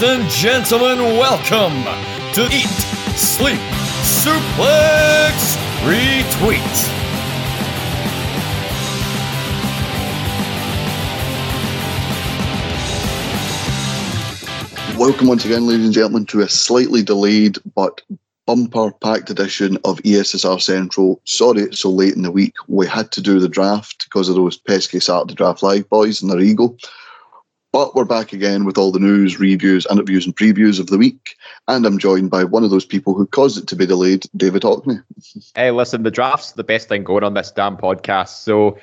Ladies and gentlemen, welcome to Eat, Sleep, Suplex, Retweet. Welcome once again, ladies and gentlemen, to a slightly delayed but bumper packed edition of ESSR Central. Sorry it's so late in the week. We had to do the draft because of those pesky Saturday Draft Live boys and their ego. But we're back again with all the news, reviews, interviews, and previews of the week. And I'm joined by one of those people who caused it to be delayed, David Hockney. Hey, listen, the draft's the best thing going on this damn podcast. So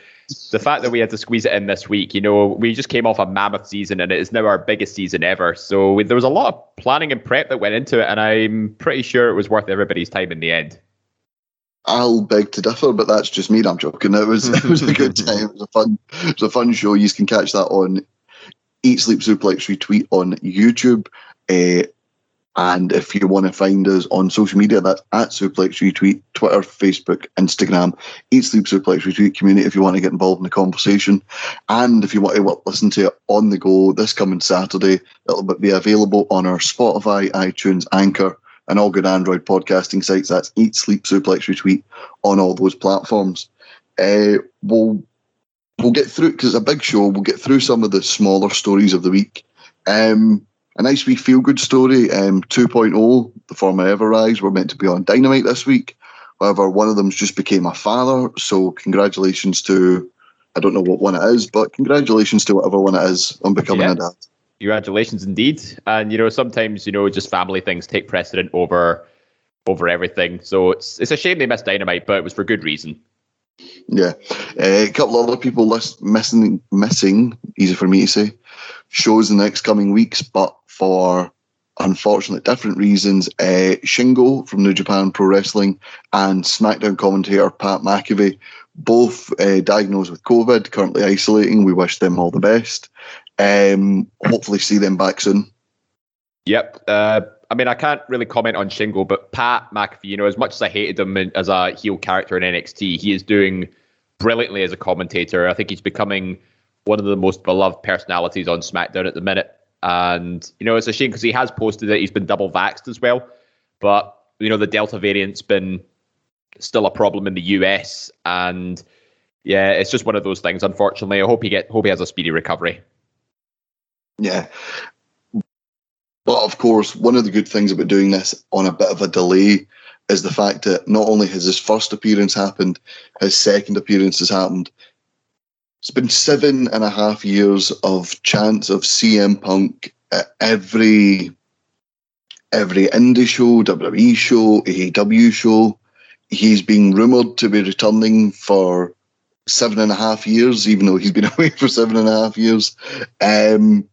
the fact that we had to squeeze it in this week, you know, we just came off a mammoth season and it is now our biggest season ever. So we, there was a lot of planning and prep that went into it, and I'm pretty sure it was worth everybody's time in the end. I'll beg to differ, but that's just me. I'm joking. It was it was a good time. It was a fun it was a fun show. You can catch that on Eat Sleep Suplex Retweet on YouTube. Uh, and if you want to find us on social media, that's at Suplex Retweet, Twitter, Facebook, Instagram, Eat Sleep Suplex Retweet community if you want to get involved in the conversation. And if you want to listen to it on the go this coming Saturday, it'll be available on our Spotify, iTunes, Anchor, and all good Android podcasting sites. That's Eat Sleep Suplex Retweet on all those platforms. Uh, we'll we'll get through because it's a big show. We'll get through some of the smaller stories of the week. Um, a nice wee feel good story. Um, 2.0, the former Ever-Rise, were meant to be on Dynamite this week. However, one of them's just became a father. So, congratulations to, I don't know what one it is, but congratulations to whatever one it is on becoming Yeah. a dad. Congratulations indeed. And you know, sometimes, you know, just family things take precedent over over everything. So it's it's a shame they missed Dynamite, but it was for good reason. Yeah. Uh, a couple of other people list, missing, missing, easy for me to say, shows in the next coming weeks, but for unfortunately different reasons. Uh, Shingo from New Japan Pro Wrestling and SmackDown commentator Pat McAfee, both uh, diagnosed with COVID, currently isolating. We wish them all the best. Um, hopefully, see them back soon. Yep. Uh, I mean, I can't really comment on Shingo, but Pat McAfee, you know, as much as I hated him as a heel character in NXT, he is doing brilliantly as a commentator. I think he's becoming one of the most beloved personalities on SmackDown at the minute. And, you know, it's a shame because he has posted that he's been double vaxxed as well. But, you know, the Delta variant's been still a problem in the US. And, yeah, it's just one of those things, unfortunately. I hope he get hope he has a speedy recovery. Yeah. But of course, one of the good things about doing this on a bit of a delay is the fact that not only has his first appearance happened, his second appearance has happened. It's been seven and a half years of chance of CM Punk at every every indie show, WWE show, AEW show. He's being rumoured to be returning for seven and a half years, even though he's been away for seven and a half years. Um,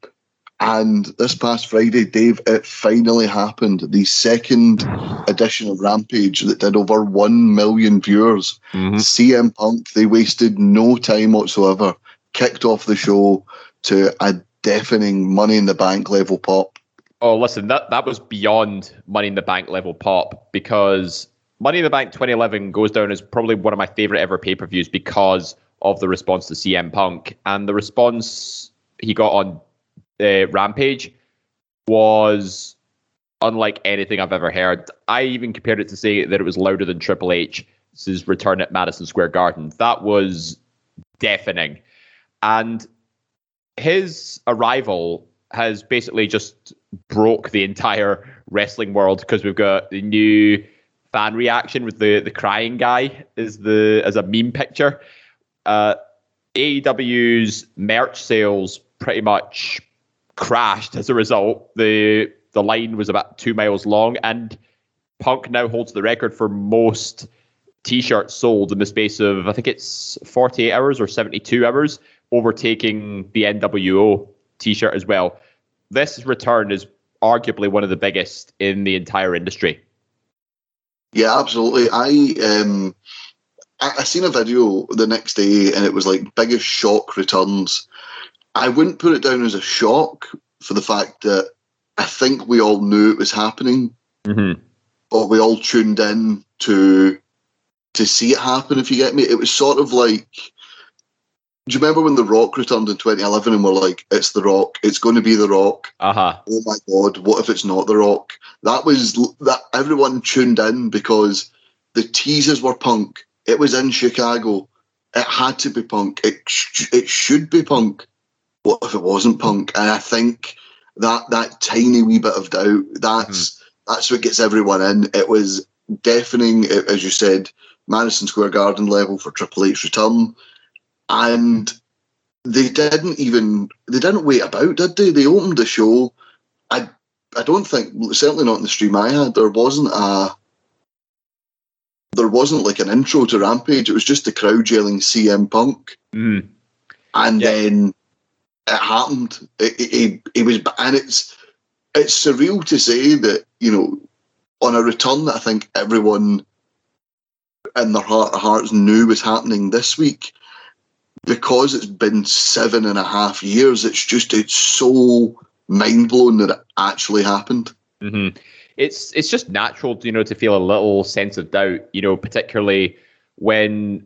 and this past Friday, Dave, it finally happened. The second edition of Rampage that did over 1 million viewers. Mm-hmm. CM Punk, they wasted no time whatsoever, kicked off the show to a deafening money in the bank level pop. Oh, listen, that, that was beyond Money in the Bank level pop because Money in the Bank 2011 goes down as probably one of my favorite ever pay per views because of the response to CM Punk. And the response he got on uh, Rampage was unlike anything I've ever heard. I even compared it to say that it was louder than Triple H's return at Madison Square Garden. That was deafening. And his arrival has basically just broke the entire wrestling world because we've got the new fan reaction with the the crying guy is the as a meme picture. Uh, AEW's merch sales pretty much crashed as a result. The the line was about two miles long, and Punk now holds the record for most t-shirts sold in the space of I think it's 48 hours or 72 hours, overtaking the NWO t-shirt as well. This return is arguably one of the biggest in the entire industry. Yeah, absolutely. I um, I, I seen a video the next day, and it was like biggest shock returns. I wouldn't put it down as a shock for the fact that I think we all knew it was happening, Mm-hmm. but we all tuned in to to see it happen. If you get me, it was sort of like Do you remember when The Rock returned in 2011 and we're like, it's The Rock, it's going to be The Rock. Uh huh. Oh my God, what if it's not The Rock? That was that everyone tuned in because the teasers were punk. It was in Chicago. It had to be punk. It sh- it should be punk. What if it wasn't punk? And I think that that tiny wee bit of doubt that's that's what gets everyone in. It was deafening, as you said, Madison Square Garden level for Triple H return, and they didn't even they didn't wait about, did they? They opened the show. I I don't think certainly not in the stream I had. There wasn't a there wasn't like an intro to Rampage. It was just the crowd yelling CM Punk, Mm. and Yeah. then it happened. It, was, and it's it's surreal to say that you know on a return that I think everyone in their heart of hearts knew was happening this week. Because it's been seven and a half years, it's just it's so mind blowing that it actually happened. Mm-hmm. It's it's just natural, you know, to feel a little sense of doubt, you know, particularly when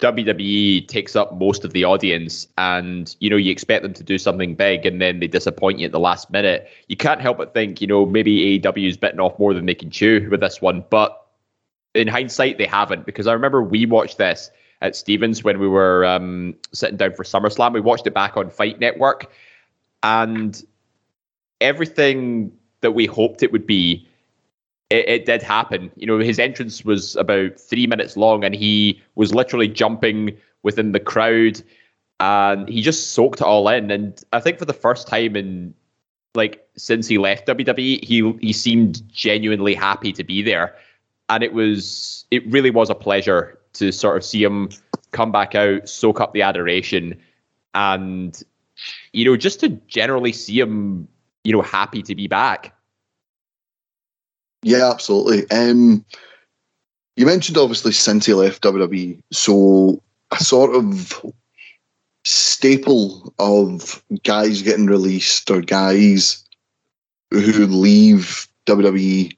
WWE takes up most of the audience, and you know you expect them to do something big, and then they disappoint you at the last minute. You can't help but think, you know, maybe AEW's bitten off more than they can chew with this one, but in hindsight, they haven't because I remember we watched this at Stevens when we were um, sitting down for SummerSlam. We watched it back on Fight Network, and everything that we hoped it would be, it, it did happen. You know, his entrance was about three minutes long, and he was literally jumping within the crowd, and he just soaked it all in. And I think for the first time in like since he left WWE, he he seemed genuinely happy to be there, and it was it really was a pleasure to sort of see him come back out, soak up the adoration, and you know just to generally see him you know happy to be back. Yeah, absolutely. Um, you mentioned obviously since he left WWE, so a sort of staple of guys getting released or guys who leave WWE.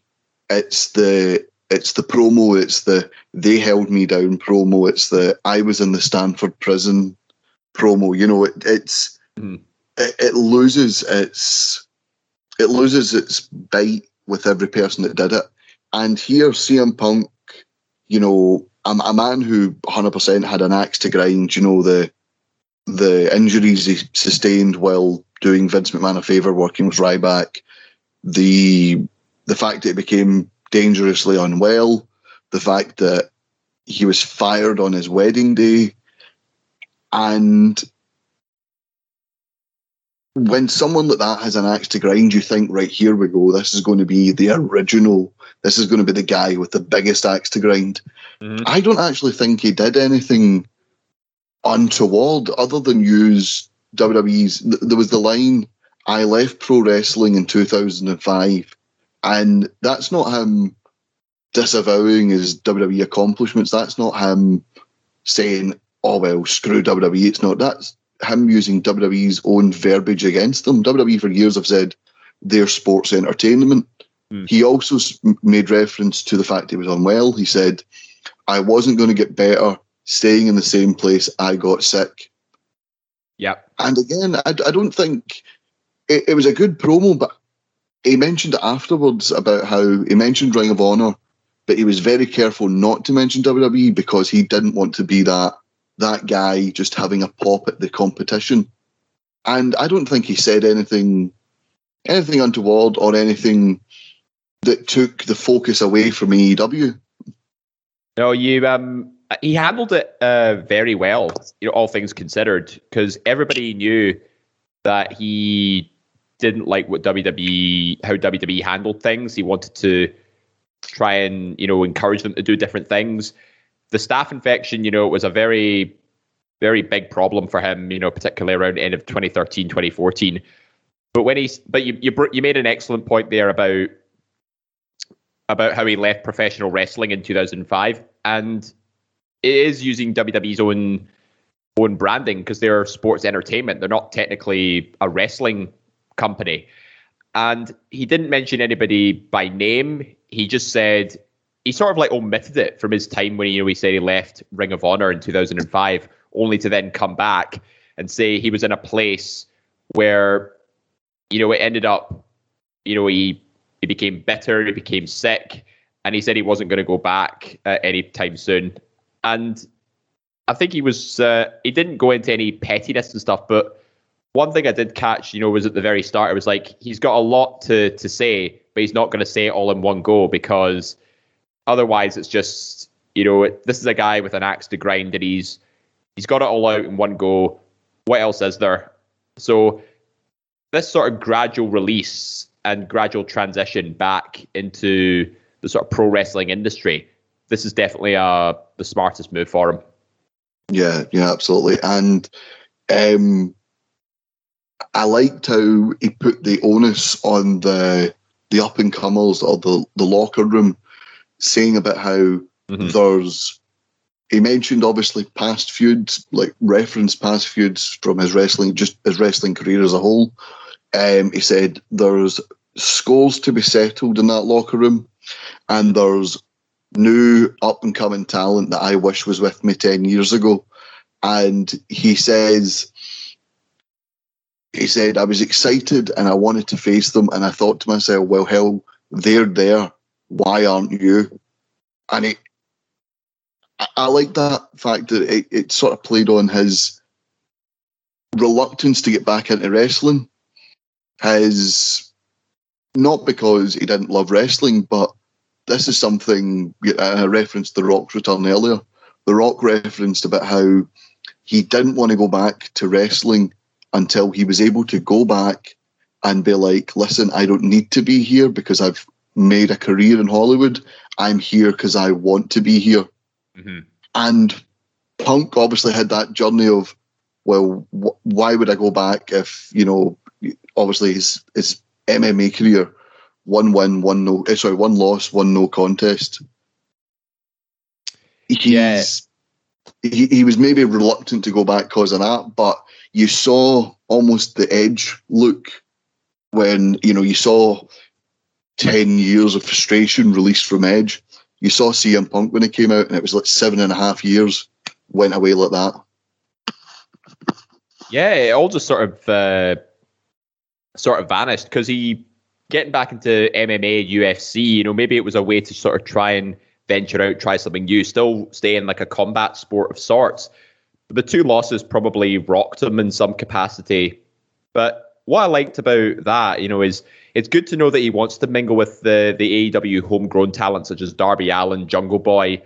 It's the it's the promo. It's the they held me down promo. It's the I was in the Stanford prison promo. You know, it, it's Mhm. it, it loses its it loses its bite with every person that did it. And here, CM Punk, you know, a, a man who 100% had an axe to grind. You know, the the injuries he sustained while doing Vince McMahon a favor working with Ryback, the the fact that he became dangerously unwell, the fact that he was fired on his wedding day, and when someone like that has an axe to grind, you think, right, here we go. This is going to be the original. This is going to be the guy with the biggest axe to grind. Mhm. I don't actually think he did anything untoward other than use WWE's. th- There was the line, I left pro wrestling in 2005. And that's not him disavowing his WWE accomplishments. That's not him saying, oh, well, screw WWE. It's not. That's him using WWE's own verbiage against them. WWE for years have said they're sports entertainment. Hmm. He also made reference to the fact he was unwell. He said, I wasn't going to get better staying in the same place I got sick. Yep. And again, I, I don't think it, it was a good promo, but he mentioned afterwards about how he mentioned Ring of Honor, but he was very careful not to mention WWE because he didn't want to be that that guy just having a pop at the competition. And I don't think he said anything anything untoward or anything that took the focus away from AEW. No, you um he handled it uh very well, you know, all things considered, because everybody knew that he didn't like what WWE how WWE handled things. He wanted to try and, you know, encourage them to do different things. The staph infection, you know, it was a very very big problem for him, you know, particularly around the end of 2013, 2014. But when he's but you you you made an excellent point there about about how he left professional wrestling in 2005 and it is using WWE's own own branding because they're sports entertainment. They're not technically a wrestling company. And he didn't mention anybody by name. He just said he sort of like omitted it from his time when you know he said he left Ring of Honor in 2005 only to then come back and say he was in a place where, you know, it ended up, you know, he he became bitter, he became sick, and he said he wasn't going to go back uh, anytime soon. And I think he was uh, he didn't go into any pettiness and stuff, but one thing I did catch, you know, was at the very start. It was like he's got a lot to to say, but he's not going to say it all in one go because otherwise, it's just you know, it, this is a guy with an axe to grind, and he's he's got it all out in one go. What else is there? So this sort of gradual release and gradual transition back into the sort of pro wrestling industry, this is definitely uh the smartest move for him. Yeah, yeah, absolutely. And um, I liked how he put the onus on the the up and comers or the, the locker room, saying about how mm-hmm. there's he mentioned obviously past feuds, like reference past feuds from his wrestling, just his wrestling career as a whole. Um, he said there's scores to be settled in that locker room, and there's new up and coming talent that I wish was with me 10 years ago. And he says, he said, I was excited and I wanted to face them. And I thought to myself, well, hell, they're there. Why aren't you? And it, I, I like that fact that it, it sort of played on his reluctance to get back into wrestling. His, not because he didn't love wrestling, but this is something I referenced The Rock's return earlier. The Rock referenced about how he didn't want to go back to wrestling until he was able to go back and be like, listen, I don't need to be here because I've made a career in Hollywood. I'm here because I want to be here. Mm-hmm. And Punk obviously had that journey of, well, wh- why would I go back if, you know, obviously his, his MMA career one win, one no. Eh, sorry, one loss, one no contest. He's, yeah. he, he was maybe reluctant to go back because of that, but you saw almost the edge look when you know you saw ten years of frustration released from Edge. You saw CM Punk when it came out, and it was like seven and a half years went away like that. Yeah, it all just sort of uh, sort of vanished because he getting back into MMA, UFC, you know, maybe it was a way to sort of try and venture out, try something new, still stay in like a combat sport of sorts. But the two losses probably rocked him in some capacity. But what I liked about that, you know, is it's good to know that he wants to mingle with the the AEW homegrown talent such as Darby Allin, Jungle Boy,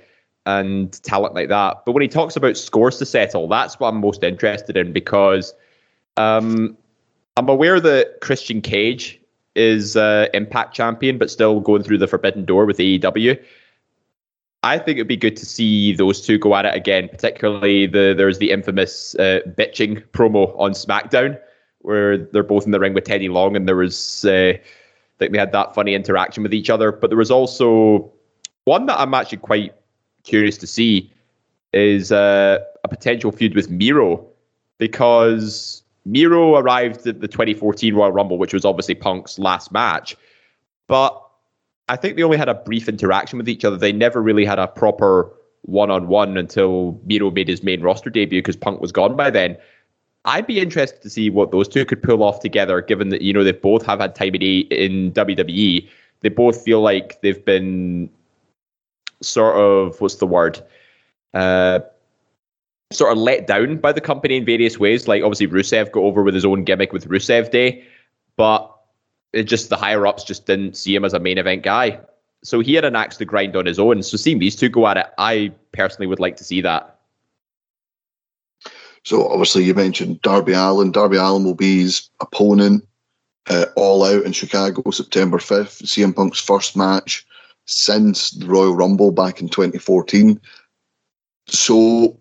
and talent like that. But when he talks about scores to settle, that's what I'm most interested in because um, I'm aware that Christian Cage is uh, Impact champion, but still going through the forbidden door with AEW. I think it'd be good to see those two go at it again. Particularly the there's the infamous uh, bitching promo on SmackDown where they're both in the ring with Teddy Long, and there was uh, think they had that funny interaction with each other. But there was also one that I'm actually quite curious to see is uh, a potential feud with Miro because Miro arrived at the 2014 Royal Rumble, which was obviously Punk's last match. But I think they only had a brief interaction with each other. They never really had a proper one on one until Miro made his main roster debut because Punk was gone by then. I'd be interested to see what those two could pull off together, given that, you know, they both have had time in, in WWE. They both feel like they've been sort of, what's the word? Uh, sort of let down by the company in various ways. Like obviously Rusev got over with his own gimmick with Rusev Day, but it just the higher ups just didn't see him as a main event guy. So he had an axe to grind on his own. So seeing these two go at it, I personally would like to see that. So obviously you mentioned Darby Allin. Darby Allin will be his opponent uh, all out in Chicago September 5th. CM Punk's first match since the Royal Rumble back in 2014. So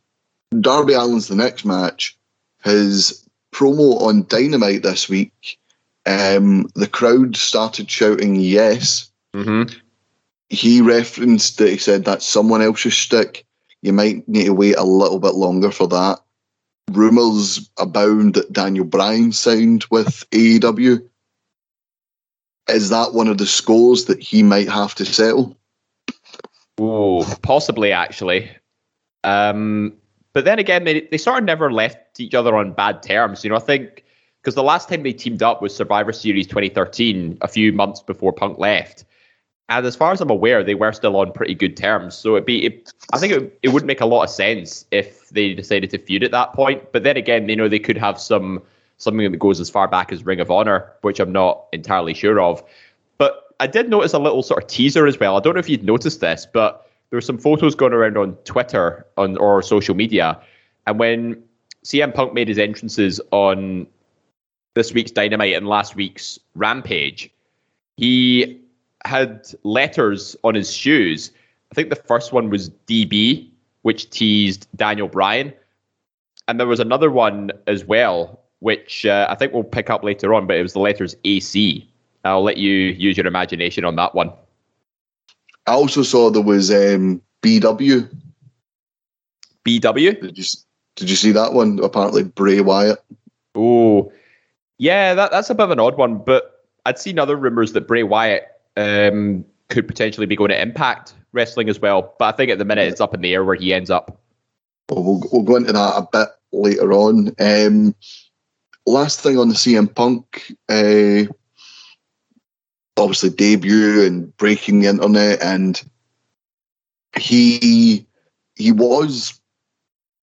Darby Allin's the next match. His promo on Dynamite this week, um, the crowd started shouting yes. Mm-hmm. He referenced that he said that's someone else's stick. You might need to wait a little bit longer for that. Rumours abound that Daniel Bryan signed with AEW. Is that one of the scores that he might have to settle? Oh, possibly actually. Um, But then again, they, they sort of never left each other on bad terms. You know, I think because the last time they teamed up was Survivor Series 2013, a few months before Punk left. And as far as I'm aware, they were still on pretty good terms. So it'd be, it, I think it, it would make a lot of sense if they decided to feud at that point. But then again, you know, they could have some something that goes as far back as Ring of Honor, which I'm not entirely sure of. But I did notice a little sort of teaser as well. I don't know if you'd noticed this, but there were some photos going around on Twitter on or social media, and when CM Punk made his entrances on this week's Dynamite and last week's Rampage, he had letters on his shoes. I think the first one was DB, which teased Daniel Bryan. And there was another one as well, which uh, I think we'll pick up later on, but it was the letters AC. I'll let you use your imagination on that one. I also saw there was um, BW. BW? Did you did you see that one? Apparently Bray Wyatt. Oh, yeah, that, that's a bit of an odd one. But I'd seen other rumors that Bray Wyatt um, could potentially be going to Impact Wrestling as well. But I think at the minute it's up in the air where he ends up. Well, we'll, we'll go into that a bit later on. Um, last thing on the CM Punk, uh, obviously debut and breaking the internet, and he he was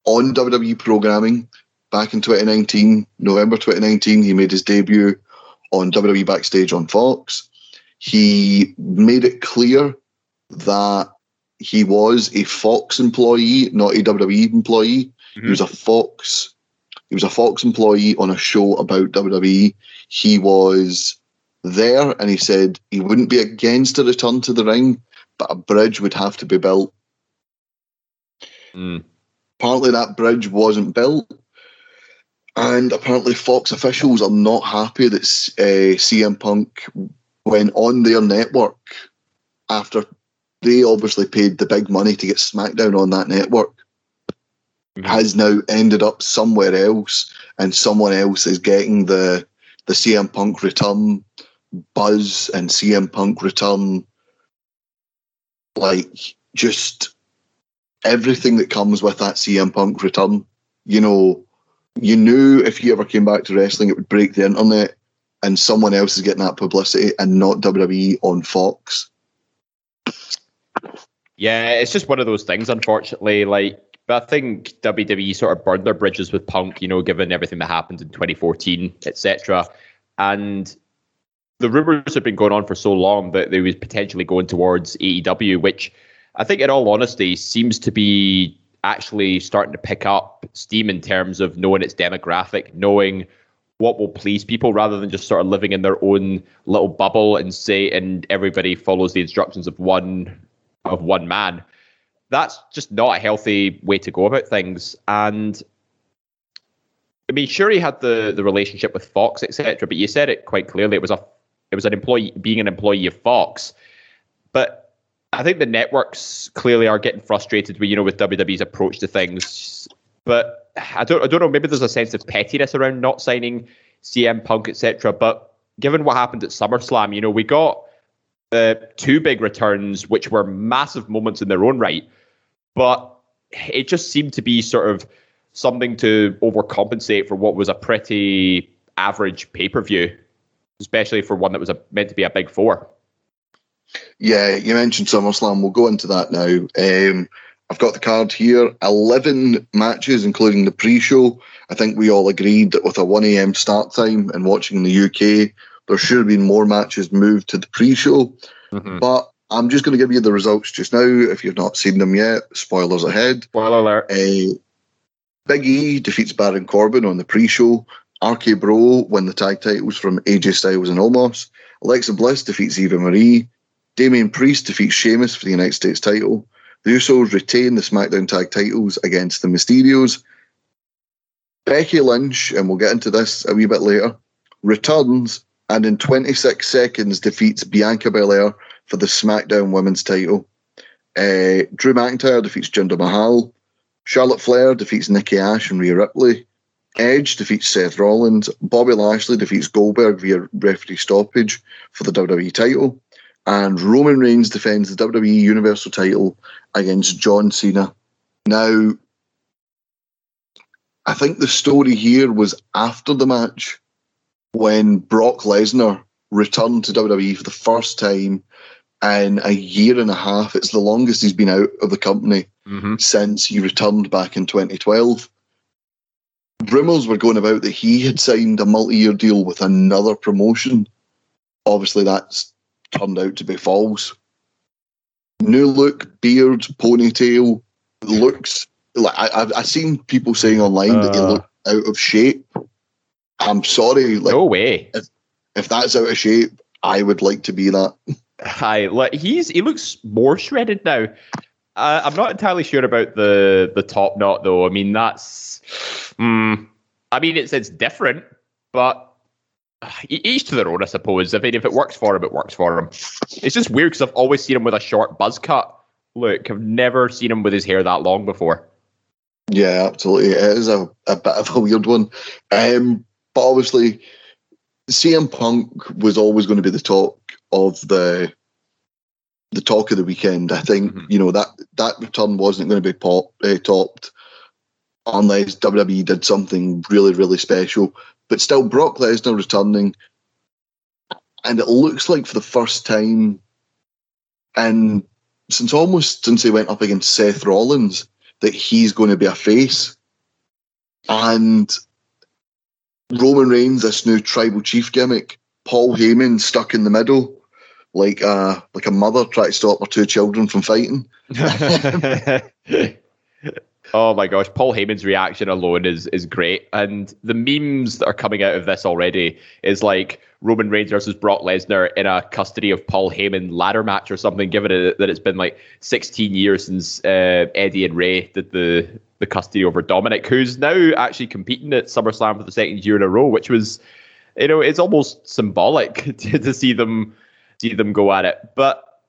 on WWE programming back in 2019, November 2019. He made his debut on WWE Backstage on Fox. He made it clear that he was a Fox employee, not a WWE employee. Mm-hmm. He was a Fox. He was a Fox employee on a show about WWE. He was there, and he said he wouldn't be against a return to the ring, but a bridge would have to be built. Mm. Apparently, that bridge wasn't built, and apparently, Fox officials are not happy that uh, CM Punk went on their network after they obviously paid the big money to get SmackDown on that network. Mm-hmm. Has now ended up somewhere else, and someone else is getting the the CM Punk return buzz and CM Punk return, like just everything that comes with that CM Punk return. You know, you knew if he ever came back to wrestling, it would break the internet and someone else is getting that publicity and not WWE on Fox. Yeah, it's just one of those things, unfortunately. Like, but I think WWE sort of burned their bridges with Punk, you know, given everything that happened in 2014, etc. And the rumors have been going on for so long that they was potentially going towards AEW, which I think, in all honesty, seems to be actually starting to pick up steam in terms of knowing its demographic, knowing what will please people rather than just sort of living in their own little bubble and say and everybody follows the instructions of one of one man. That's just not a healthy way to go about things. And i mean sure he had the the relationship with fox etc but you said it quite clearly. It was a it was an employee being an employee of fox. But i think the networks clearly are getting frustrated with you know with wwe's approach to things. But I don't I don't know. Maybe there's a sense of pettiness around not signing CM Punk, etc. But given what happened at SummerSlam, you know, we got uh, two big returns, which were massive moments in their own right. But it just seemed to be sort of something to overcompensate for what was a pretty average pay per view, especially for one that was a, meant to be a big four. Yeah, you mentioned SummerSlam. We'll go into that now. Um, I've got the card here 11 matches, including the pre show. I think we all agreed that with a 1 a.m. start time and watching in the UK, there should have been more matches moved to the pre show. Mm-hmm. But I'm just going to give you the results just now. If you've not seen them yet, spoilers ahead. Spoiler alert. Uh, Big E defeats Baron Corbin on the pre show. RK Bro win the tag titles from AJ Styles and Omos. Alexa Bliss defeats Eva Marie. Damian Priest defeats Sheamus for the United States title. The Usos retain the SmackDown Tag titles against the Mysterios. Becky Lynch, and we'll get into this a wee bit later, returns and in 26 seconds defeats Bianca Belair for the SmackDown Women's title. Uh, Drew McIntyre defeats Jinder Mahal. Charlotte Flair defeats Nikki Ash and Rhea Ripley. Edge defeats Seth Rollins. Bobby Lashley defeats Goldberg via referee stoppage for the WWE title and Roman Reigns defends the WWE Universal title against John Cena. Now, I think the story here was after the match when Brock Lesnar returned to WWE for the first time in a year and a half. It's the longest he's been out of the company Mm-hmm. since he returned back in 2012. Rumours were going about that he had signed a multi year deal with another promotion. Obviously, that's turned out to be false. New look, beard, ponytail, looks like I, I've, I've seen people saying online that he Uh. looked out of shape. I'm sorry, like no way. if if that's out of shape, I would like to be that. Hi, like he's he looks more shredded now. Uh, I'm not entirely sure about the the top knot though. I mean, that's, mm, I mean, it's it's different, but uh, each to their own, I suppose. I mean, if it works for him, it works for him. It's just weird because I've always seen him with a short buzz cut. Look, I've never seen him with his hair that long before. Yeah, absolutely. It is a, a bit of a weird one. Um, but obviously, CM Punk was always going to be the talk of the the talk of the weekend. I think Mhm. you know that that return wasn't going to be pop, uh, topped unless WWE did something really really special. But still, Brock Lesnar returning, and it looks like for the first time, and since almost since he went up against Seth Rollins, that he's going to be a face. And Roman Reigns, this new tribal chief gimmick, Paul Heyman stuck in the middle, like a like a mother trying to stop her two children from fighting. oh my gosh, Paul Heyman's reaction alone is is great, and the memes that are coming out of this already is like Roman Reigns versus Brock Lesnar in a custody of Paul Heyman ladder match or something. Given that it's been like 16 years since uh, Eddie and Ray did the the custody over Dominic, who's now actually competing at SummerSlam for the second year in a row, which was, you know, it's almost symbolic to, to see them see them go at it, but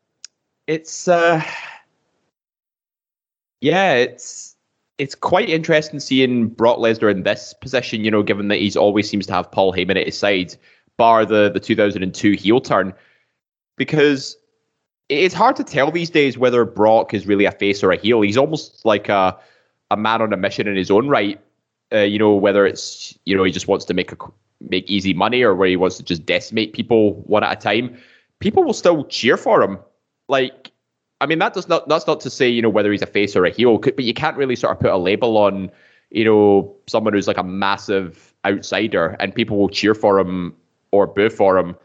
it's. uh yeah, it's it's quite interesting seeing Brock Lesnar in this position. You know, given that he's always seems to have Paul Heyman at his side, bar the the 2002 heel turn, because it's hard to tell these days whether Brock is really a face or a heel. He's almost like a a man on a mission in his own right. Uh, you know, whether it's you know he just wants to make a make easy money or where he wants to just decimate people one at a time. People will still cheer for him. Like I mean, that does not that's not to say you know whether he's a face or a heel, but you can't really sort of put a label on you know someone who's like a massive outsider, and people will cheer for him or boo for him,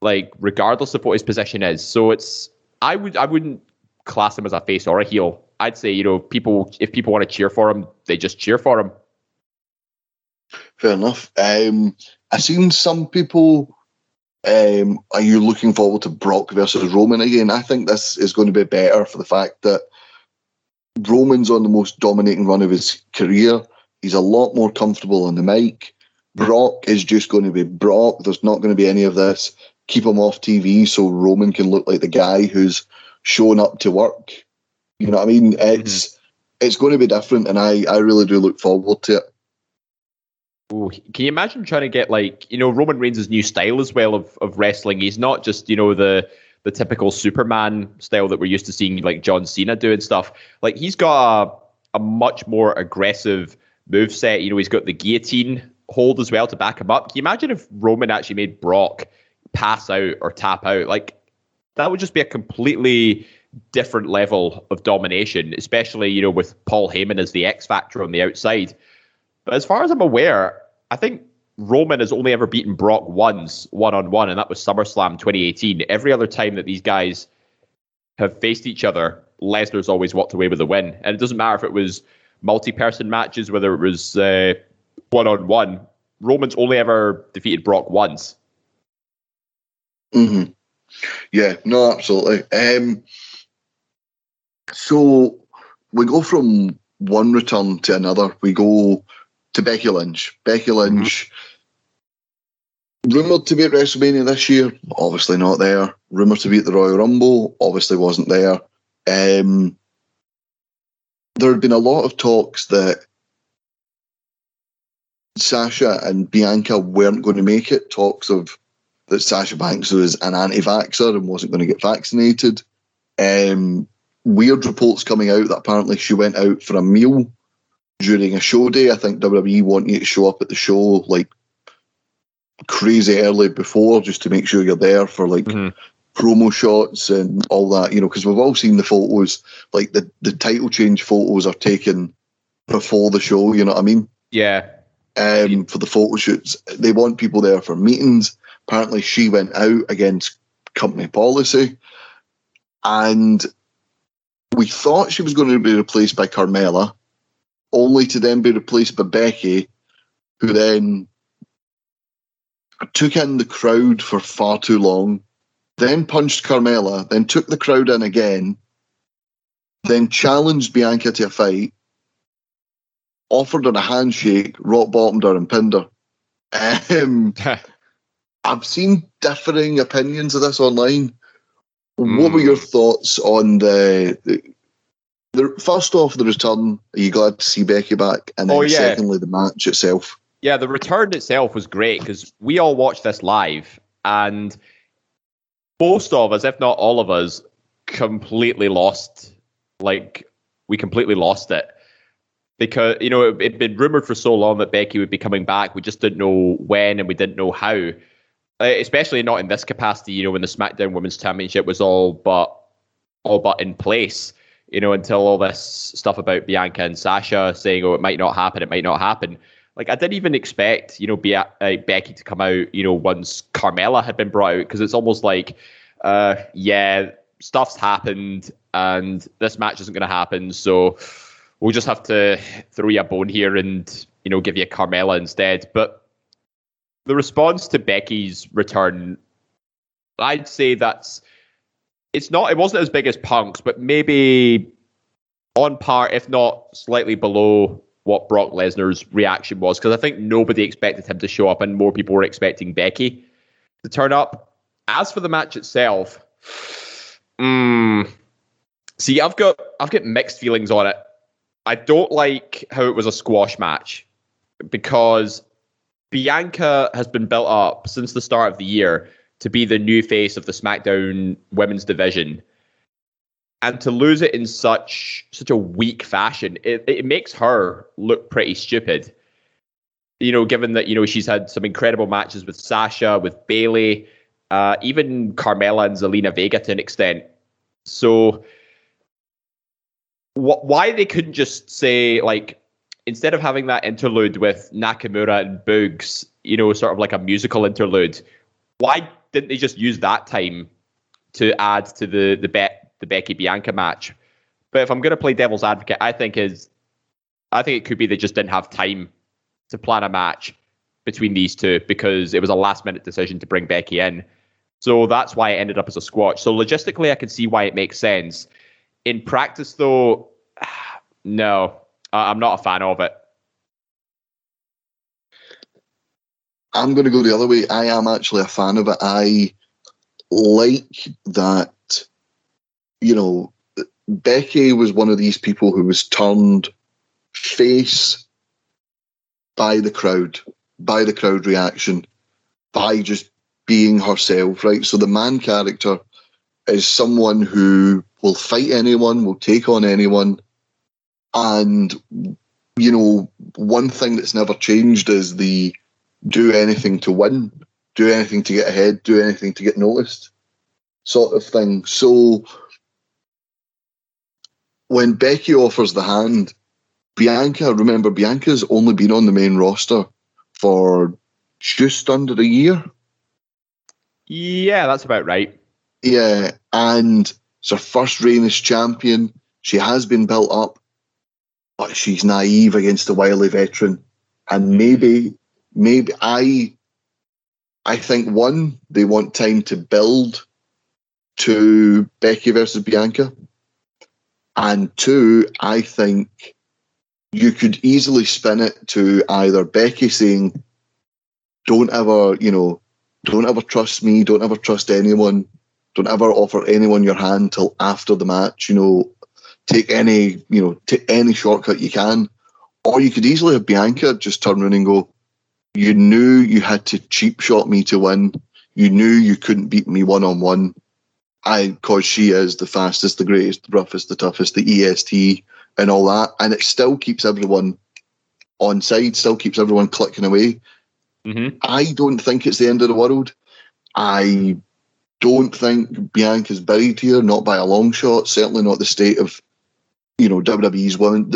like regardless of what his position is. So it's I would I wouldn't class him as a face or a heel. I'd say you know people if people want to cheer for him, they just cheer for him. Fair enough. Um, I've seen some people. Um, are you looking forward to Brock versus Roman again? I think this is going to be better for the fact that Roman's on the most dominating run of his career. He's a lot more comfortable on the mic. Brock is just going to be Brock. There's not going to be any of this. Keep him off TV so Roman can look like the guy who's showing up to work. You know what I mean? It's it's going to be different, and I I really do look forward to it. Ooh, can you imagine trying to get like you know Roman Reigns' new style as well of of wrestling? He's not just you know the the typical Superman style that we're used to seeing like John Cena doing stuff. Like he's got a, a much more aggressive move set. You know, he's got the guillotine hold as well to back him up. Can you imagine if Roman actually made Brock pass out or tap out? Like that would just be a completely different level of domination, especially you know with Paul Heyman as the X factor on the outside. But as far as I'm aware, I think Roman has only ever beaten Brock once, one on one, and that was SummerSlam 2018. Every other time that these guys have faced each other, Lesnar's always walked away with a win. And it doesn't matter if it was multi person matches, whether it was one on one. Roman's only ever defeated Brock once. hmm Yeah, no, absolutely. Um, so we go from one return to another. We go to Becky Lynch. Becky Lynch, rumored to be at WrestleMania this year, obviously not there. Rumored to be at the Royal Rumble, obviously wasn't there. Um, there had been a lot of talks that Sasha and Bianca weren't going to make it. Talks of that Sasha Banks was an anti-vaxxer and wasn't going to get vaccinated. Um, weird reports coming out that apparently she went out for a meal during a show day. I think WWE want you to show up at the show like crazy early before just to make sure you're there for like Mhm. promo shots and all that, you know, because we've all seen the photos, like the, the title change photos are taken before the show, you know what I mean? Yeah. Um, for the photo shoots. They want people there for meetings. Apparently, she went out against company policy. And we thought she was going to be replaced by Carmella, only to then be replaced by Becky, who then took in the crowd for far too long, then punched Carmella, then took the crowd in again, then challenged Bianca to a fight, offered her a handshake, rock bottomed her, and pinned her. Um, I've seen differing opinions of this online. What were Mm. your thoughts on the, the, the first off the return? Are you glad to see Becky back? And then Oh, yeah. secondly, the match itself. Yeah, the return itself was great because we all watched this live, and most of us, if not all of us, completely lost. Like we completely lost it because you know it, it'd been rumored for so long that Becky would be coming back. We just didn't know when, and we didn't know how. Uh, especially not in this capacity. You know, when the SmackDown Women's Championship was all but all but in place. You know, until all this stuff about Bianca and Sasha saying, "Oh, it might not happen. It might not happen." Like I didn't even expect, you know, Be- uh, Becky to come out, you know, once Carmella had been brought out, because it's almost like, uh, yeah, stuff's happened, and this match isn't going to happen, so we'll just have to throw you a bone here and you know give you Carmella instead. But the response to Becky's return, I'd say that's it's not. It wasn't as big as Punk's, but maybe on par, if not slightly below what Brock Lesnar's reaction was, because I think nobody expected him to show up, and more people were expecting Becky to turn up. As for the match itself, mm, see, I've got I've got mixed feelings on it. I don't like how it was a squash match because Bianca has been built up since the start of the year to be the new face of the SmackDown women's division. And to lose it in such such a weak fashion, it, it makes her look pretty stupid. You know, given that, you know, she's had some incredible matches with Sasha, with Bayley, uh, even Carmella and Zelina Vega to an extent. So wh- why they couldn't just say like instead of having that interlude with Nakamura and Boogs, you know, sort of like a musical interlude, why didn't they just use that time to add to the the bet the Becky Bianca match? But if I'm going to play devil's advocate, I think is I think it could be they just didn't have time to plan a match between these two because it was a last minute decision to bring Becky in. So that's why it ended up as a squash. So logistically, I can see why it makes sense. In practice, though, no, I'm not a fan of it. I'm going to go the other way. I am actually a fan of it. I like that, you know, Becky was one of these people who was turned face by the crowd, by the crowd reaction, by just being herself, right? So the man character is someone who will fight anyone, will take on anyone. And, you know, one thing that's never changed is the do anything to win, do anything to get ahead, do anything to get noticed, sort of thing. So when Becky offers the hand, Bianca, remember, Bianca's only been on the main roster for just under a year. Yeah, that's about right. Yeah, and it's her first reign as champion. She has been built up, but she's naive against a wily veteran. And maybe, maybe I, I think one they want time to build to Becky versus Bianca, and two, I think you could easily spin it to either Becky saying, "Don't ever, you know, don't ever trust me. Don't ever trust anyone." don't ever offer anyone your hand till after the match. You know, take any you know take any shortcut you can, or you could easily have Bianca just turn around and go, "You knew you had to cheap shot me to win. You knew you couldn't beat me one on one. I because she is the fastest, the greatest, the roughest, the toughest, the EST, and all that, and it still keeps everyone on side, still keeps everyone clicking away. Mm-hmm. I don't think it's the end of the world. I don't think Bianca's buried here, not by a long shot. Certainly not the state of, you know, WWE's women.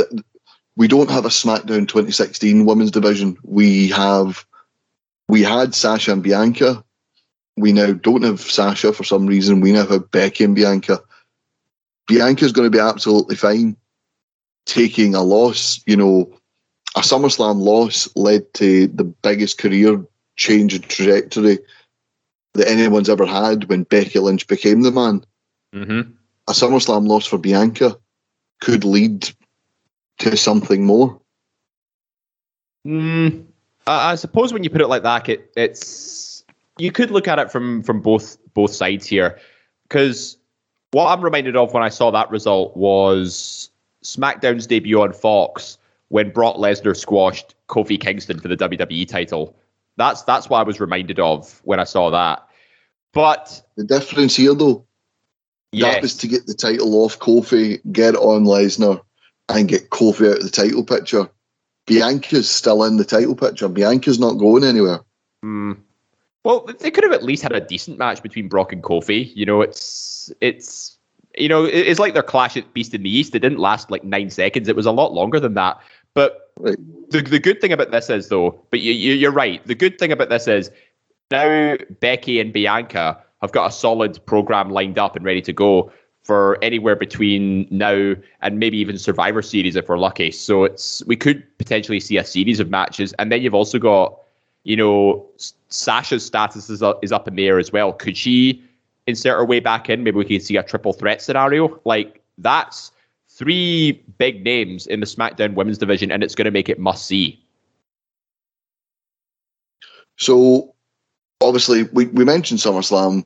We don't have a SmackDown 2016 women's division. We have, we had Sasha and Bianca. We now don't have Sasha for some reason. We now have Becky and Bianca. Bianca's going to be absolutely fine taking a loss. You know, a SummerSlam loss led to the biggest career change in trajectory that anyone's ever had when Becky Lynch became the man. Mm-hmm. A SummerSlam loss for Bianca could lead to something more. Mm, I, I suppose when you put it like that, it, it's you could look at it from from both both sides here, because what I'm reminded of when I saw that result was SmackDown's debut on Fox when Brock Lesnar squashed Kofi Kingston for the WWE title. That's that's what I was reminded of when I saw that. But the difference here, though, yes. that was to get the title off Kofi, get on Lesnar, and get Kofi out of the title picture. Bianca's still in the title picture. Bianca's not going anywhere. Mm. Well, they could have at least had a decent match between Brock and Kofi. You know, it's it's you know it's like their clash at Beast in the East. It didn't last like nine seconds. It was a lot longer than that. But right. the the good thing about this is though, but you, you you're right. The good thing about this is now Becky and Bianca have got a solid program lined up and ready to go for anywhere between now and maybe even Survivor Series if we're lucky. So it's we could potentially see a series of matches, and then you've also got you know Sasha's status is up, is up in the air as well. Could she insert her way back in? Maybe we could see a triple threat scenario. Like that's three big names in the SmackDown Women's Division, and it's going to make it must see. So, obviously, we, we mentioned SummerSlam.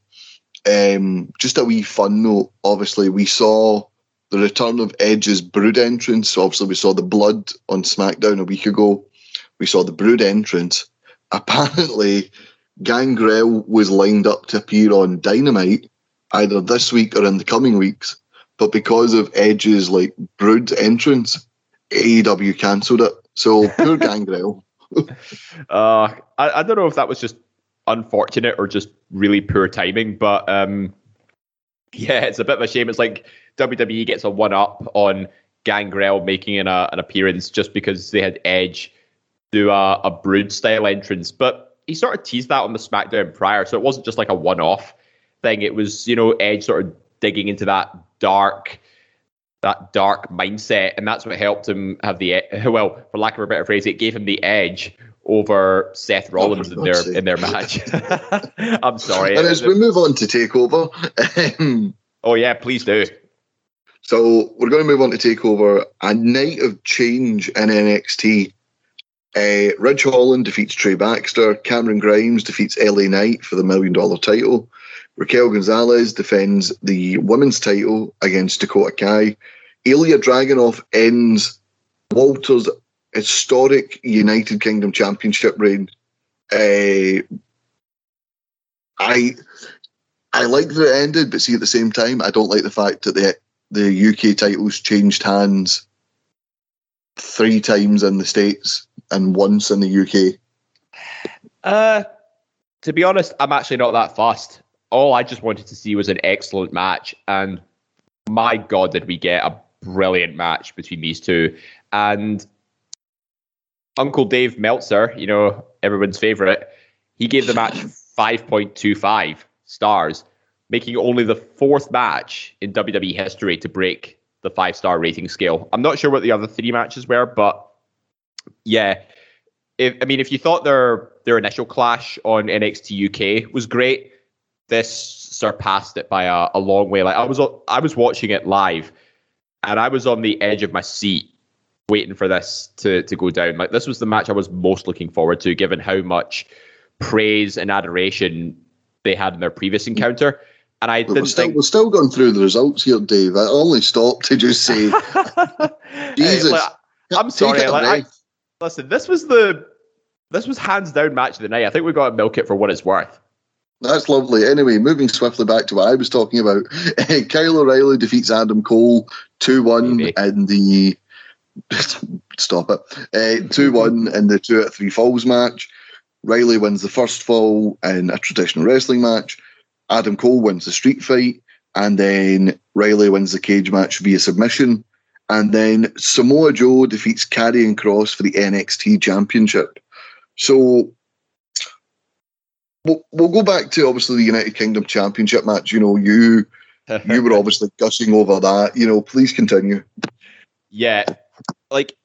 Um, just a wee fun note. Obviously, we saw the return of Edge's Brood entrance. Obviously, we saw the blood on SmackDown a week ago. We saw the Brood entrance. Apparently, Gangrel was lined up to appear on Dynamite either this week or in the coming weeks. But because of Edge's like brood entrance, AEW cancelled it. So poor Gangrel. uh, I, I don't know if that was just unfortunate or just really poor timing, but um, yeah, it's a bit of a shame. It's like WWE gets a one up on Gangrel making an, uh, an appearance just because they had Edge do a, a brood style entrance. But he sort of teased that on the SmackDown prior, so it wasn't just like a one off thing. It was, you know, Edge sort of digging into that dark that dark mindset, and that's what helped him have the well, for lack of a better phrase, it gave him the edge over Seth oh, Rollins oh, in their sake. in their match. I'm sorry. And as we move on to Takeover, um, oh yeah, please do. So we're going to move on to Takeover, a night of change in NXT. Uh, Ridge Holland defeats Trey Baxter. Cameron Grimes defeats LA Knight for the million dollar title. Raquel Gonzalez defends the women's title against Dakota Kai. Ilya Dragunov ends Walter's historic United Kingdom Championship reign. Uh, I I like that it ended, but see at the same time, I don't like the fact that the the UK titles changed hands three times in the states and once in the UK. Uh, to be honest, I'm actually not that fussed all I just wanted to see was an excellent match. And my God, did we get a brilliant match between these two. And Uncle Dave Meltzer, you know, everyone's favorite, he gave the match 5.25 stars, making only the fourth match in WWE history to break the five star rating scale. I'm not sure what the other three matches were, but yeah. If, I mean, if you thought their their initial clash on NXT UK was great, this surpassed it by a, a long way. Like I was I was watching it live, and I was on the edge of my seat waiting for this to to go down. Like this was the match I was most looking forward to, given how much praise and adoration they had in their previous encounter. And I didn't we're still, think we're still going through the results here, Dave. I only stopped to just say, Jesus. Hey, like, I'm sorry. Like, I, listen, this was the this was hands down match of the night. I think we got to milk it for what it's worth. That's lovely. Anyway, moving swiftly back to what I was talking about. Kyle O'Reilly defeats Adam Cole 2 1 in the stop it. Uh, 2 1 in the two out of three falls match. Riley wins the first fall in a traditional wrestling match. Adam Cole wins the street fight. And then Riley wins the cage match via submission. And then Samoa Joe defeats Karrion Cross for the NXT Championship. So we'll, we'll go back to obviously the United Kingdom Championship match. You know, you you were obviously gushing over that. You know, please continue. Yeah, like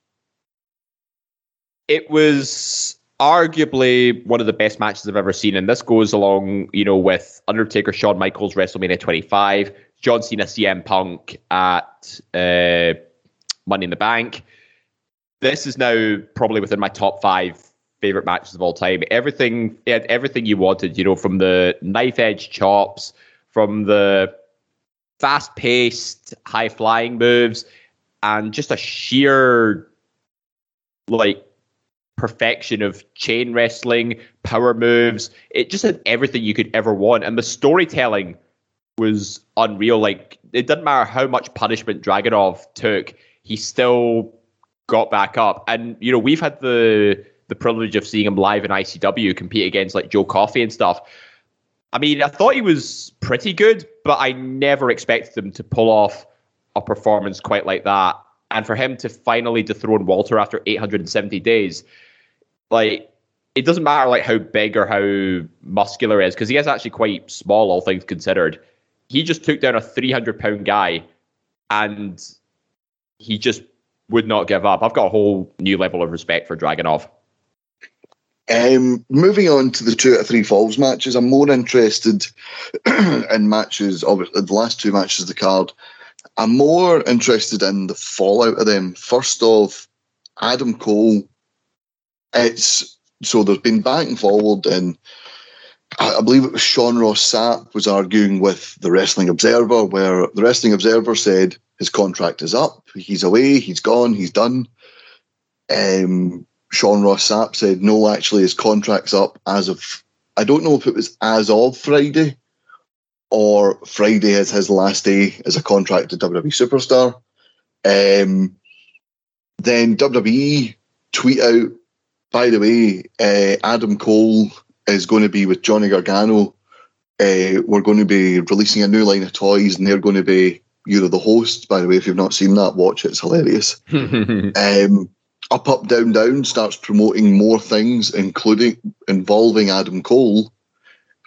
it was arguably one of the best matches I've ever seen, and this goes along, you know, with Undertaker, Shawn Michaels, WrestleMania 25, John Cena, CM Punk at uh, Money in the Bank. This is now probably within my top five favorite matches of all time. Everything, everything you wanted, you know, from the knife edge chops, from the fast paced, high flying moves, and just a sheer like perfection of chain wrestling, power moves. It just had everything you could ever want. And the storytelling was unreal. Like it didn't matter how much punishment Dragunov took, he still got back up. And you know, we've had the the privilege of seeing him live in ICW compete against like Joe Coffey and stuff. I mean, I thought he was pretty good, but I never expected him to pull off a performance quite like that. And for him to finally dethrone Walter after 870 days, like it doesn't matter like how big or how muscular he is because he is actually quite small, all things considered. He just took down a 300 pound guy, and he just would not give up. I've got a whole new level of respect for Dragunov. Um, moving on to the two out of three falls matches, I'm more interested in matches obviously, the last two matches of the card. I'm more interested in the fallout of them. First off, Adam Cole. It's so there's been back and forward, and I, believe it was Sean Ross Sapp was arguing with the Wrestling Observer, where the Wrestling Observer said his contract is up, he's away, he's gone, he's done. Um, Sean Ross Sapp said, no, actually, his contract's up as of, I don't know if it was as of Friday or Friday is his last day as a contracted WWE superstar. Um, then WWE tweet out, by the way, uh, Adam Cole is going to be with Johnny Gargano. Uh, we're going to be releasing a new line of toys, and they're going to be you're the host. By the way, if you've not seen that, watch it. It's hilarious. um, up, up, down, down starts promoting more things, including involving Adam Cole.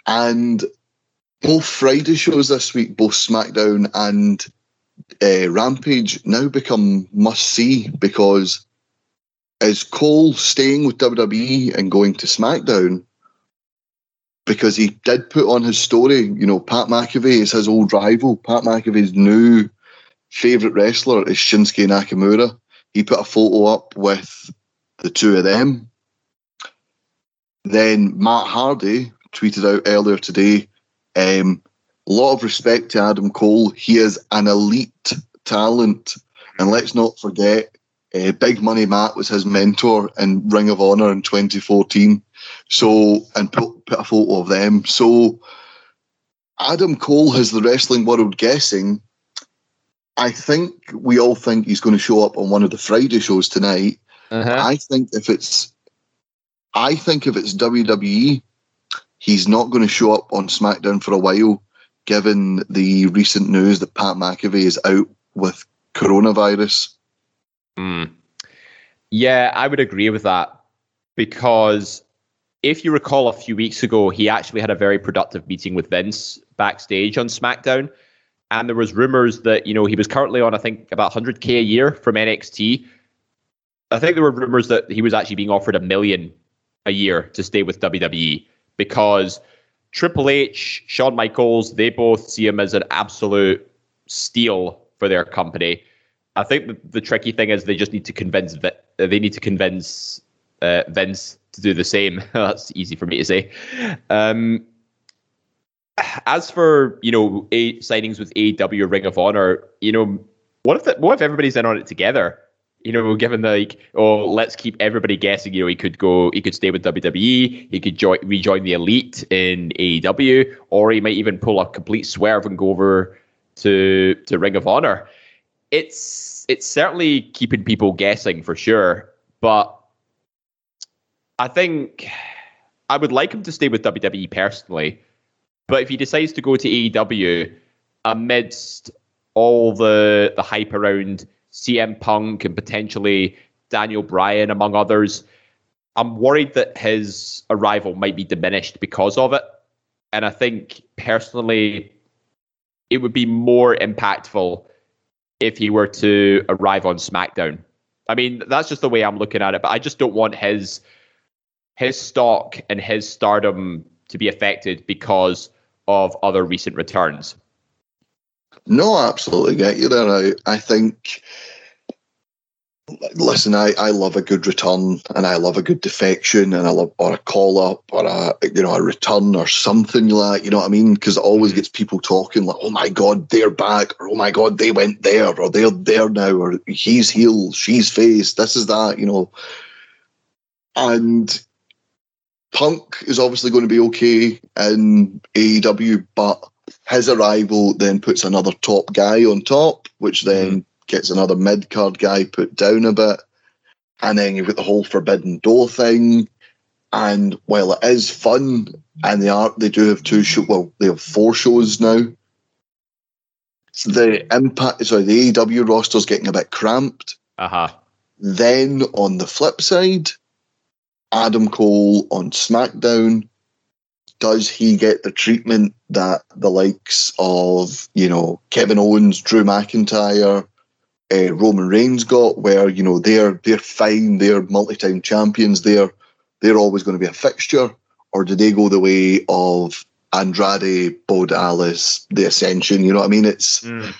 And both Friday shows this week, both SmackDown and uh, Rampage, now become must see because is Cole staying with WWE and going to SmackDown? Because he did put on his story, you know, Pat McAfee is his old rival. Pat McAfee's new favourite wrestler is Shinsuke Nakamura he put a photo up with the two of them. Then Matt Hardy tweeted out earlier today um, a lot of respect to Adam Cole. He is an elite talent. And let's not forget, uh, Big Money Matt was his mentor in Ring of Honor in 2014. So, and put, put a photo of them. So, Adam Cole has the wrestling world guessing I think we all think he's going to show up on one of the Friday shows tonight. Uh-huh. I think if it's, I think if it's WWE, he's not going to show up on SmackDown for a while, given the recent news that Pat McAfee is out with coronavirus. Mm. Yeah, I would agree with that because if you recall a few weeks ago, he actually had a very productive meeting with Vince backstage on SmackDown and there was rumors that you know he was currently on I think about 100k a year from NXT. I think there were rumors that he was actually being offered a million a year to stay with WWE because Triple H, Shawn Michaels, they both see him as an absolute steal for their company. I think the, the tricky thing is they just need to convince they need to convince uh, Vince to do the same. That's easy for me to say. Um, as for you know a, signings with AEW Ring of Honor, you know what if the, what if everybody's in on it together? You know, given like, oh, let's keep everybody guessing. You know, he could go, he could stay with WWE, he could join, rejoin the Elite in AEW, or he might even pull a complete swerve and go over to to Ring of Honor. It's it's it's certainly keeping people guessing for sure. But I think I would like him to stay with WWE personally. But if he decides to go to AEW amidst all the the hype around CM Punk and potentially Daniel Bryan, among others, I'm worried that his arrival might be diminished because of it. And I think personally, it would be more impactful if he were to arrive on SmackDown. I mean, that's just the way I'm looking at it. But I just don't want his his stock and his stardom to be affected because of other recent returns. No, absolutely get you there. I, I think listen, I, I love a good return and I love a good defection and I love or a call up or a you know a return or something like. You know what I mean? Because it always mm-hmm. gets people talking like, oh my god, they're back, or oh my god, they went there, or they're there now, or he's heel, she's face, this is that, you know. And Punk is obviously going to be okay in AEW, but his arrival then puts another top guy on top, which then mm-hmm gets another mid card guy put down a bit. And then you've got the whole Forbidden Door thing. And while it is fun, and they are they do have two show well, they have four shows now. So the impact sorry, the AEW roster's getting a bit cramped. Uh-huh. Then on the flip side, Adam Cole on SmackDown, does he get the treatment that the likes of, you know, Kevin Owens, Drew McIntyre, uh, Roman Reigns got, where you know they're they're fine, they're multi-time champions, they're they're always going to be a fixture, or do they go the way of Andrade, Bo Dallas, the Ascension? You know what I mean? It's. Mm.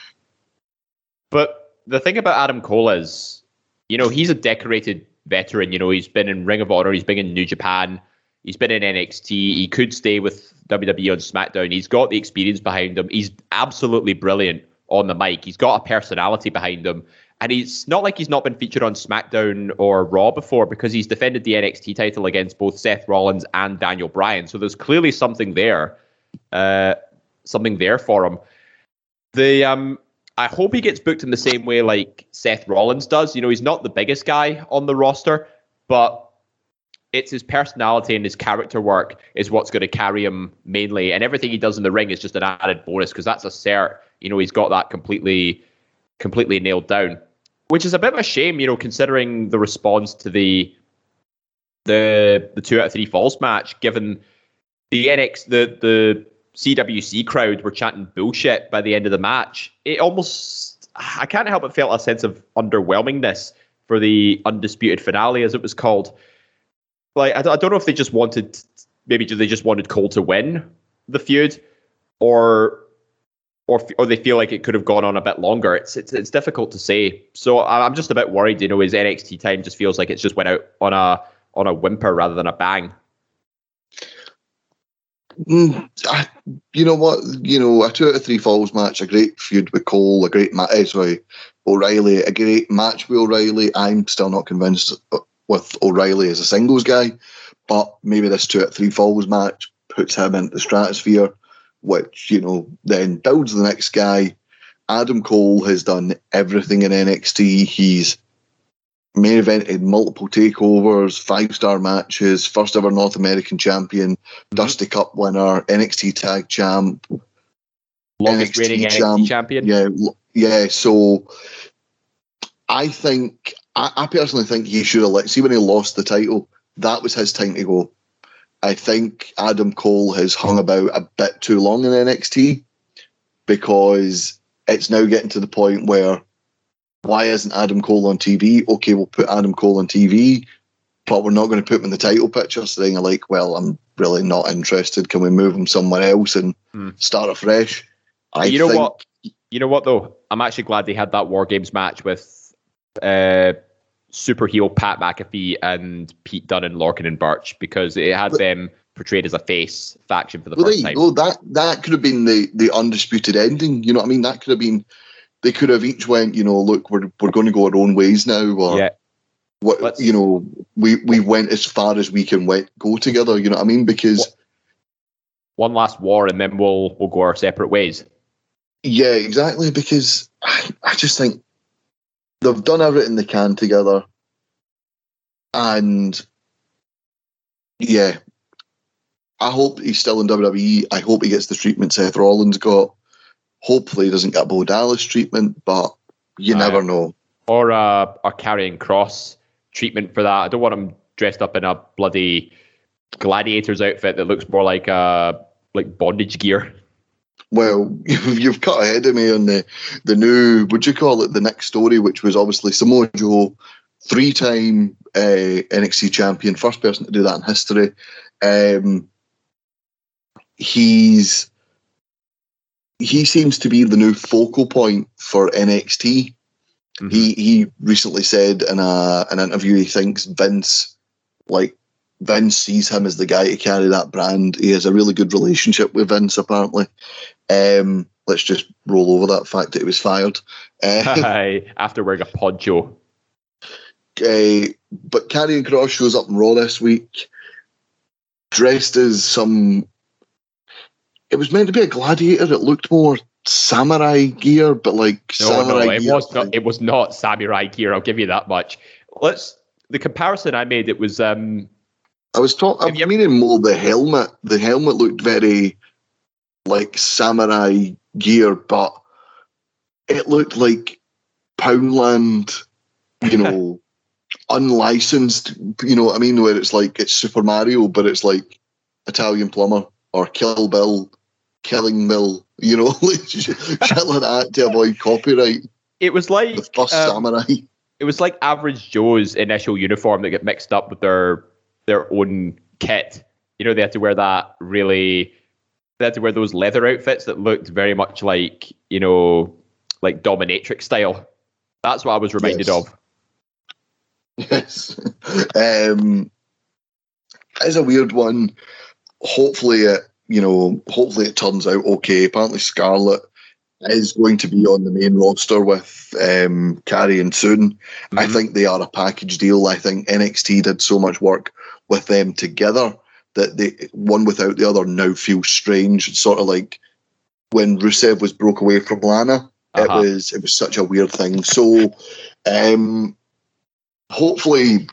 But the thing about Adam Cole is, you know, he's a decorated veteran. You know, he's been in Ring of Honor, he's been in New Japan, he's been in NXT. He could stay with WWE on SmackDown. He's got the experience behind him. He's absolutely brilliant on the mic. He's got a personality behind him. And he's not like he's not been featured on SmackDown or Raw before because he's defended the NXT title against both Seth Rollins and Daniel Bryan. So there's clearly something there, uh, something there for him. The um, I hope he gets booked in the same way like Seth Rollins does. You know, he's not the biggest guy on the roster, but it's his personality and his character work is what's going to carry him mainly. And everything he does in the ring is just an added bonus because that's a cert you know, he's got that completely, completely nailed down, which is a bit of a shame, you know, considering the response to the the the two out of three falls match, given the NX the the CWC crowd were chanting bullshit by the end of the match. It almost I can't help but feel a sense of underwhelmingness for the undisputed finale, as it was called. Like I, I don't know if they just wanted maybe do they just wanted Cole to win the feud, or or or they feel like it could have gone on a bit longer. It's it's it's difficult to say. So I'm just a bit worried. You know, his NXT time just feels like it's just went out on a on a whimper rather than a bang. Mm, I, you know what? You know, a two out of three falls match, a great feud with Cole, a great match. Eh, sorry, O'Reilly, a great match with O'Reilly. I'm still not convinced with O'Reilly as a singles guy, but maybe this two at three falls match puts him into the stratosphere which, you know, then builds the next guy. Adam Cole has done everything in NXT. He's main evented multiple takeovers, five star matches, first ever North American champion, mm-hmm. Dusty Cup winner, NXT tag champ, longest NXT reigning champ. NXT champion. Yeah, yeah. So I think I, I personally think he should have let see when he lost the title. That was his time to go. I think Adam Cole has hung about a bit too long in NXT because it's now getting to the point where why isn't Adam Cole on TV? Okay, we'll put Adam Cole on TV, but we're not going to put him in the title picture. So then you're like, well, I'm really not interested. Can we move him somewhere else and hmm. start afresh? I you know think, what? You know what though? I'm actually glad they had that War Games match with uh, super heel Pat McAfee and Pete Dunne and Lorcan and Burch because it had but, them portrayed as a face faction for the well, first time. Oh, that that could have been the the undisputed ending. You know what I mean? That could have been. They could have each went. You know, look, we're we're going to go our own ways now. Or, yeah. What Let's, you know, we we went as far as we can went, go together. You know what I mean? Because one last war, and then we'll we'll go our separate ways. Yeah, exactly. Because I, I just think they've done everything they can together, and yeah, I hope he's still in WWE. I hope he gets the treatment Seth Rollins got. Hopefully, he doesn't get Bo Dallas treatment, but you never know. Or uh, a Karrion Cross treatment for that. I don't want him dressed up in a bloody gladiator's outfit that looks more like uh like bondage gear. Well, you've cut ahead of me on the the new. Would you call it the next story, which was obviously Samoa Joe, three time uh, NXT champion, first person to do that in history. Um, he's he seems to be the new focal point for NXT. Mm-hmm. He he recently said in a an interview he thinks Vince like Vince sees him as the guy to carry that brand. He has a really good relationship with Vince apparently. Um, let's just roll over that fact that he was fired. Uh, After wearing a poncho. Uh, but Karrion Cross shows up in Raw this week, dressed as some. It was meant to be a gladiator. It looked more samurai gear, but like no, samurai no, it was not. It was not samurai gear. I'll give you that much. Let's. The comparison I made. It was. um I was talking. I mean, more the helmet. The helmet looked very like samurai gear, but it looked like Poundland, you know, unlicensed, you know what I mean? Where it's like it's Super Mario, but it's like Italian Plumber or Kill Bill, Killing Mill, you know, shit like that to avoid copyright. It was like the first um, samurai. It was like average Joe's initial uniform that get mixed up with their their own kit. You know, they had to wear that really they had to wear those leather outfits that looked very much like, you know, like dominatrix style. That's what I was reminded yes. of. Yes. um, it's a weird one. Hopefully it, you know, hopefully it turns out okay. Apparently Scarlett is going to be on the main roster with um, and soon. Mm-hmm. I think they are a package deal. I think NXT did so much work with them together that they one without the other now feels strange. It's sort of like when Rusev was broke away from Lana. Uh-huh. It was it was such a weird thing. So um, hopefully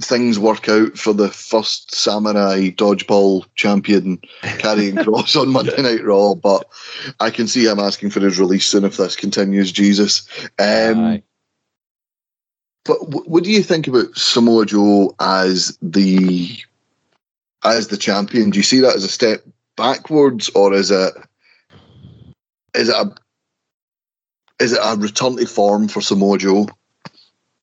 things work out for the first samurai dodgeball champion Karrion Cross on Monday Night Raw, but I can see him asking for his release soon if this continues. Jesus. Um, but what do you think about Samoa Joe as the as the champion? Do you see that as a step backwards, or is it is it a is it a return to form for Samoa Joe?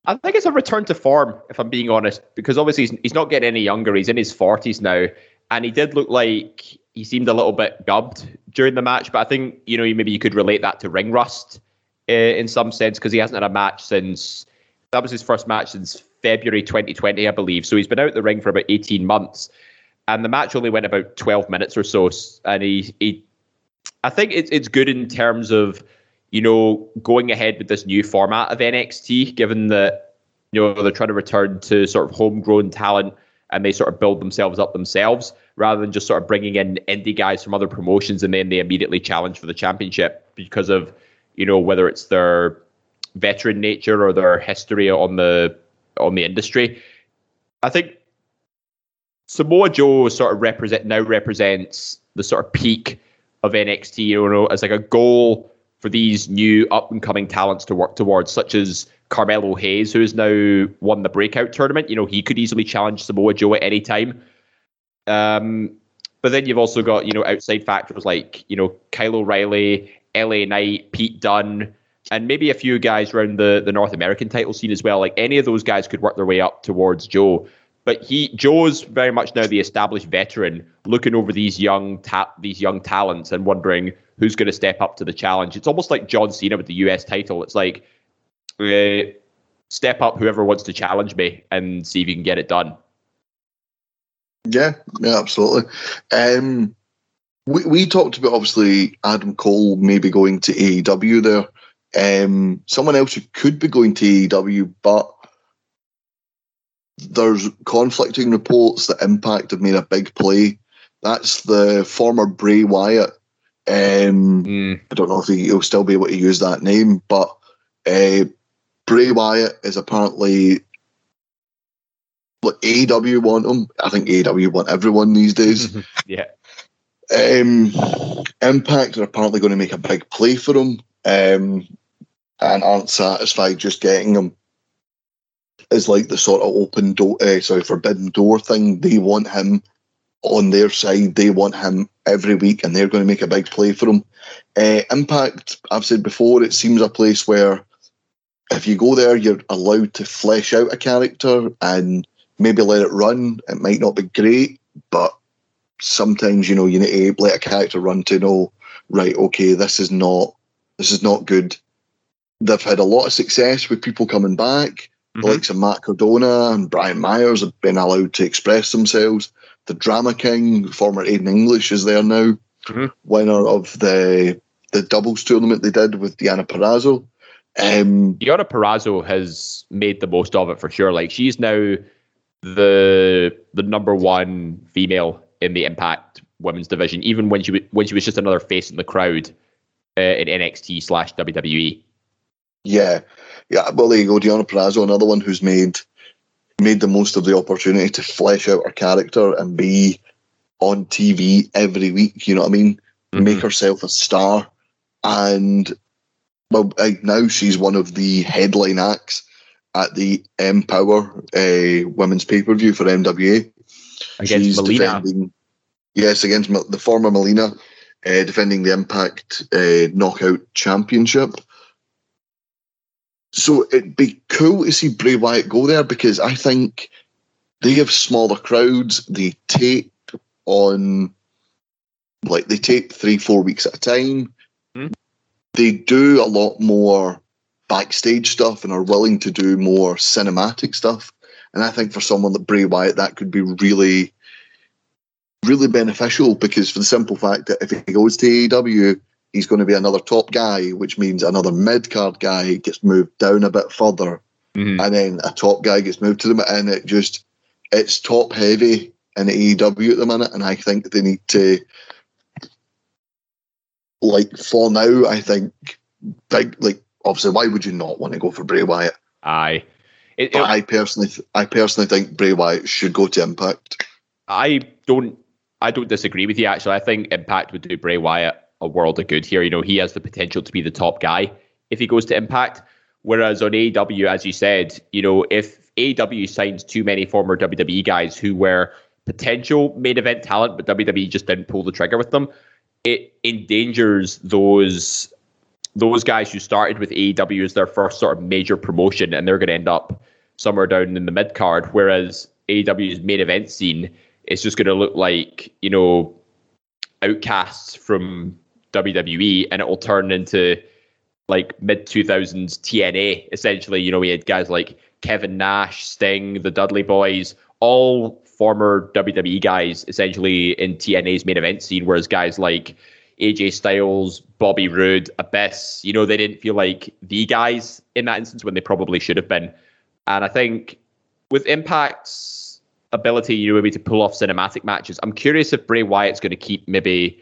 I think it's a return to form, if I'm being honest, because obviously he's, he's not getting any younger. He's in his 40s now, and he did look like he seemed a little bit gubbed during the match. But I think you know maybe you could relate that to ring rust uh, in some sense because he hasn't had a match since that was his first match since February 2020, I believe. So he's been out the ring for about 18 months and the match only went about 12 minutes or so and he he I think it's it's good in terms of you know going ahead with this new format of NXT given that you know they're trying to return to sort of homegrown talent and they sort of build themselves up themselves rather than just sort of bringing in indie guys from other promotions and then they immediately challenge for the championship because of you know whether it's their veteran nature or their history on the on the industry. I think Samoa Joe sort of represent now represents the sort of peak of NXT, you know, as like a goal for these new up and coming talents to work towards, such as Carmelo Hayes, who has now won the breakout tournament. You know, he could easily challenge Samoa Joe at any time. Um, but then you've also got, you know, outside factors like, you know, Kyle O'Reilly, LA Knight, Pete Dunne, and maybe a few guys around the, the North American title scene as well. Like any of those guys could work their way up towards Joe. But he Joe's very much now the established veteran, looking over these young ta- these young talents and wondering who's going to step up to the challenge. It's almost like John Cena with the US title. It's like uh, step up whoever wants to challenge me and see if you can get it done. Yeah, yeah, absolutely. Um, we we talked about obviously Adam Cole maybe going to AEW there. Um, someone else who could be going to AEW, but there's conflicting reports that Impact have made a big play. That's the former Bray Wyatt. Um, mm. I don't know if he, will still be able to use that name, but uh, Bray Wyatt is apparently like AEW want him. I think AEW want everyone these days. yeah. Um, Impact are apparently going to make a big play for him, um, and aren't satisfied just getting him. Is like the sort of open door, uh, sorry, forbidden door thing. They want him on their side. They want him every week, and they're going to make a big play for him. Uh, Impact, I've said before, it seems a place where if you go there, you're allowed to flesh out a character and maybe let it run. It might not be great, but sometimes you know you need to let a character run to know, right? Okay, this is not this is not good. They've had a lot of success with people coming back. Mm-hmm. The likes of Matt Cardona and Brian Myers have been allowed to express themselves. The Drama King, former Aiden English, is there now, mm-hmm. winner of the the doubles tournament they did with Deonna Purrazzo. Um, Deonna Purrazzo has made the most of it for sure. Like she's now the the number one female in the Impact women's division, even when she when she was just another face in the crowd uh, in NXT slash WWE. Yeah, yeah. Well, there you go. Deonna Purrazzo, another one who's made made the most of the opportunity to flesh out her character and be on TV every week. You know what I mean? Mm-hmm. Make herself a star, and well, now she's one of the headline acts at the Empower uh, women's pay per view for NWA Against she's Melina. Defending, yes, against the former Melina, uh, defending the Impact uh, Knockout Championship. So it'd be cool to see Bray Wyatt go there because I think they have smaller crowds. They tape on, like, they tape three, four weeks at a time. Hmm. They do a lot more backstage stuff and are willing to do more cinematic stuff. And I think for someone like Bray Wyatt, that could be really, really beneficial because for the simple fact that if he goes to AEW, he's going to be another top guy, which means another mid card guy gets moved down a bit further, mm-hmm. and then a top guy gets moved to them, and it just it's top heavy in AEW at the minute, and I think they need to like for now. I think big like obviously why would you not want to go for Bray Wyatt? Aye. It, it, I personally, I personally think Bray Wyatt should go to Impact. I don't, I don't disagree with you. Actually, I think Impact would do Bray Wyatt a world of good here. You know, he has the potential to be the top guy if he goes to Impact. Whereas on AEW, as you said, you know, if AEW signs too many former WWE guys who were potential main event talent, but WWE just didn't pull the trigger with them, it endangers those those guys who started with AEW as their first sort of major promotion, and they're going to end up somewhere down in the mid card. Whereas AEW's main event scene is just going to look like you know outcasts from WWE, and it will turn into like mid 2000s TNA. Essentially, you know, we had guys like Kevin Nash, Sting, the Dudley Boys, all former WWE guys, essentially in TNA's main event scene, whereas guys like AJ Styles, Bobby Roode, Abyss, you know, they didn't feel like the guys in that instance when they probably should have been. And I think with Impact's ability, you know, maybe to pull off cinematic matches, I'm curious if Bray Wyatt's going to keep maybe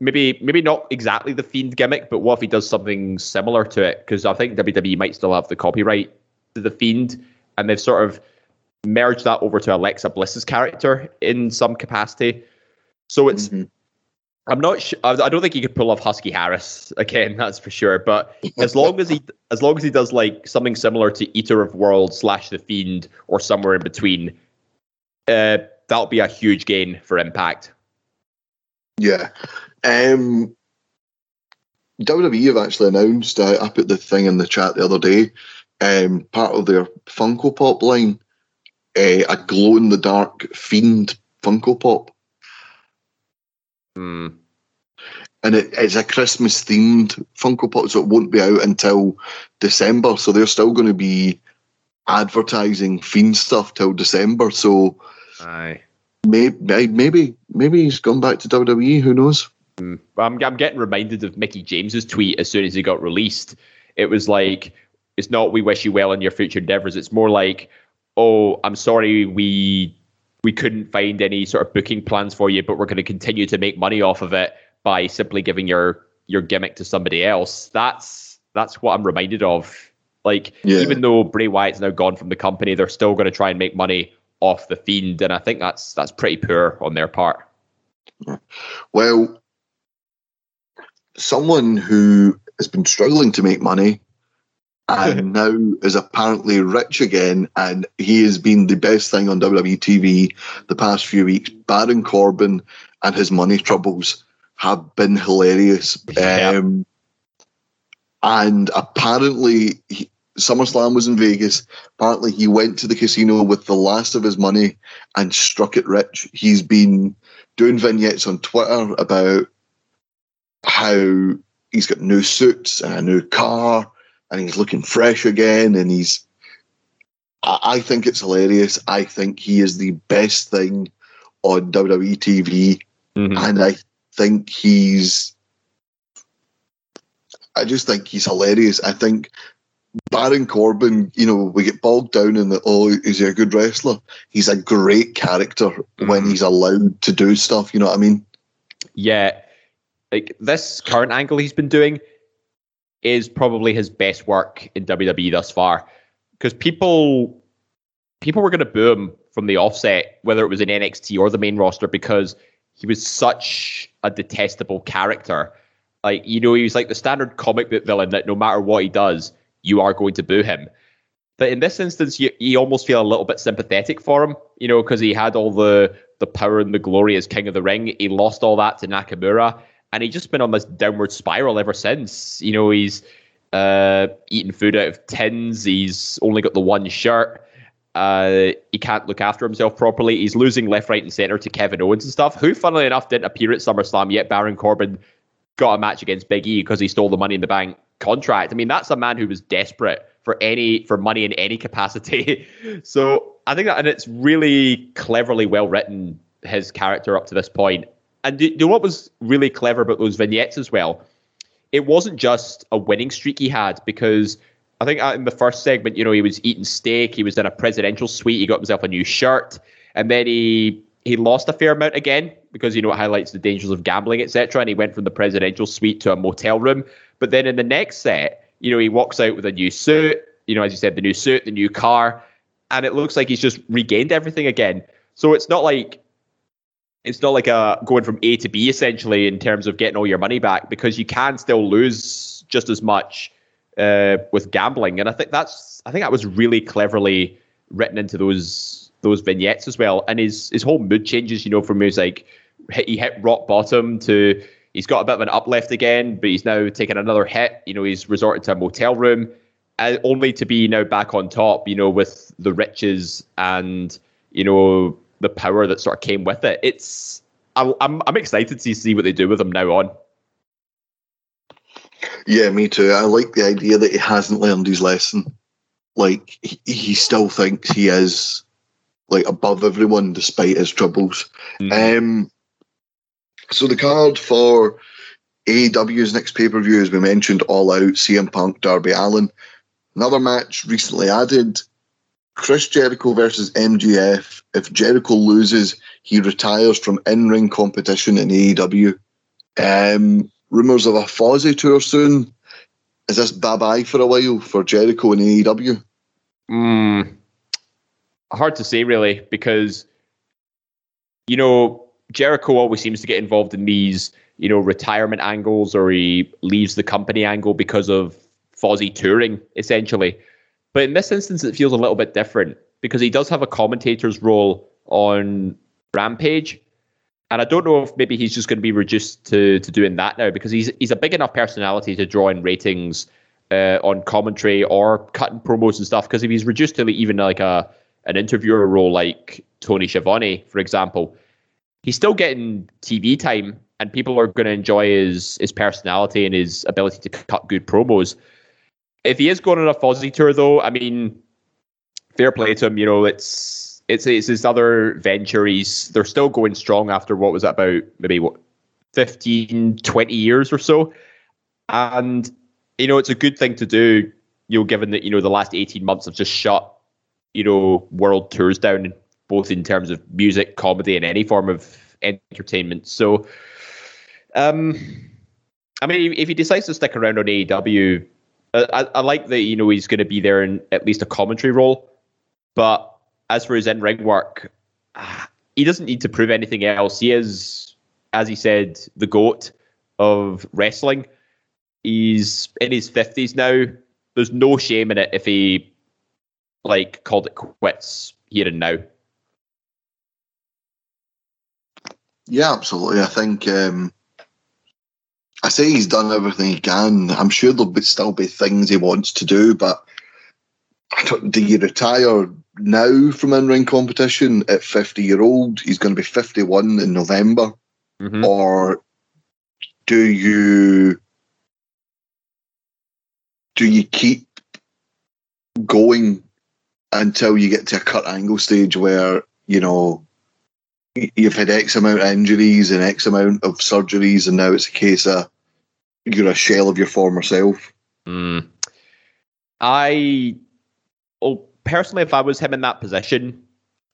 maybe maybe not exactly the Fiend gimmick, but what if he does something similar to it? Because I think WWE might still have the copyright to the Fiend, and they've sort of merged that over to Alexa Bliss's character in some capacity. So it's mm-hmm. I'm not sure. I don't think he could pull off Husky Harris again. That's for sure. But as long as he, as long as he does like something similar to Eater of Worlds slash The Fiend or somewhere in between, uh, that'll be a huge gain for Impact. Yeah. Um, WWE have actually announced. Uh, I put the thing in the chat the other day. Um, part of their Funko Pop line, uh, a glow in the dark Fiend Funko Pop Mm. And it, it's a Christmas themed Funko Pop, so it won't be out until December. So they're still going to be advertising Fiend stuff till December. So Aye. Maybe, maybe, maybe he's gone back to WWE. Who knows? Mm. I'm, I'm getting reminded of Mickie James's tweet as soon as he got released. It was like, "It's not we wish you well in your future endeavors. It's more like, oh, I'm sorry we we couldn't find any sort of booking plans for you, but we're going to continue to make money off of it by simply giving your your gimmick to somebody else. That's that's what I'm reminded of Like Yeah. even though Bray Wyatt's now gone from the company, they're still going to try and make money off the Fiend, and I think that's that's pretty poor on their part. Well, someone who has been struggling to make money and now is apparently rich again, and he has been the best thing on WWE TV the past few weeks. Baron Corbin and his money troubles have been hilarious. Yeah. Um, and apparently, he, SummerSlam was in Vegas. Apparently, he went to the casino with the last of his money and struck it rich. He's been doing vignettes on Twitter about how he's got new suits and a new car and he's looking fresh again and he's I, think it's hilarious. I think he is the best thing on WWE TV Mhm. and I think he's I just think he's hilarious. I think Baron Corbin, you know, we get bogged down in the oh, is he a good wrestler? He's a great character when Mhm. he's allowed to do stuff, you know what I mean? Yeah, like this current angle he's been doing is probably his best work in WWE thus far. Because people people were going to boo him from the offset, whether it was in NXT or the main roster, because he was such a detestable character. Like you know, he was like the standard comic book villain that no matter what he does, you are going to boo him. But in this instance, you, you almost feel a little bit sympathetic for him, you know, because he had all the the power and the glory as King of the Ring. He lost all that to Nakamura, and he's just been on this downward spiral ever since. You know, he's uh, eating food out of tins. He's only got the one shirt. Uh, he can't look after himself properly. He's losing left, right, and center to Kevin Owens and stuff. Who, funnily enough, didn't appear at SummerSlam yet. Baron Corbin got a match against Big E because he stole the Money in the Bank contract. I mean, that's a man who was desperate for any for money in any capacity. so I think that, and it's really cleverly well written his character up to this point. And do, do you know what was really clever about those vignettes as well? It wasn't just a winning streak he had because I think uh, in the first segment, you know, he was eating steak, he was in a presidential suite, he got himself a new shirt, and then he he lost a fair amount again because you know it highlights the dangers of gambling, etc. And he went from the presidential suite to a motel room. But then in the next set, you know, he walks out with a new suit, you know, as you said, the new suit, the new car, and it looks like he's just regained everything again. So it's not like it's not like a going from A to B essentially in terms of getting all your money back because you can still lose just as much uh, with gambling. And I think that's I think that was really cleverly written into those those vignettes as well. And his his whole mood changes, you know, from his like he hit rock bottom to he's got a bit of an uplift again, but he's now taken another hit. You know, he's resorted to a motel room, uh, only to be now back on top. You know, with the riches and you know the power that sort of came with it. It's I, I'm I'm excited to see what they do with him now on. Yeah, me too. I like the idea that he hasn't learned his lesson. Like he, he still thinks he is like above everyone despite his troubles. Mhm. Um, so the card for AEW's next pay per view, as we mentioned, All Out, CM Punk, Darby Allin. Another match recently added: Chris Jericho versus MJF. If Jericho loses, he retires from in-ring competition in AEW. Um, rumors of a Fozzy tour soon. Is this bye bye for a while for Jericho and E AEW? Mm, hard to say, really, because you know Jericho always seems to get involved in these, you know, retirement angles, or he leaves the company angle because of Fozzy touring, essentially. But in this instance, it feels a little bit different because he does have a commentator's role on Rampage, and I don't know if maybe he's just going to be reduced to to doing that now because he's he's a big enough personality to draw in ratings uh, on commentary or cutting promos and stuff. Because if he's reduced to even like a an interviewer role like Tony Schiavone, for example, he's still getting TV time, and people are going to enjoy his his personality and his ability to cut good promos. If he is going on a Fozzy tour, though, I mean, fair play to him. You know, it's it's it's his other venture. He's they're still going strong after what was about maybe what 15, 20 years or so, and you know, it's a good thing to do. You know, given that you know the last eighteen months have just shut you know world tours down, both in terms of music, comedy, and any form of entertainment. So, um, I mean, if he decides to stick around on AEW, I, I like that you know he's going to be there in at least a commentary role, but as for his in ring work, he doesn't need to prove anything else. He is, as he said, the goat of wrestling. He's in his fifties now. There's no shame in it if he like called it quits here and now. Yeah, absolutely. I think um, I say he's done everything he can. I'm sure there'll be, still be things he wants to do, but do you retire now from in ring competition at 50 year old? He's going to be 51 in November. Mm-hmm. Or do you do you keep going until you get to a Kurt Angle stage where you know you've had X amount of injuries and X amount of surgeries, and now it's a case of you're a shell of your former self. Mm. I, well, personally, if I was him in that position,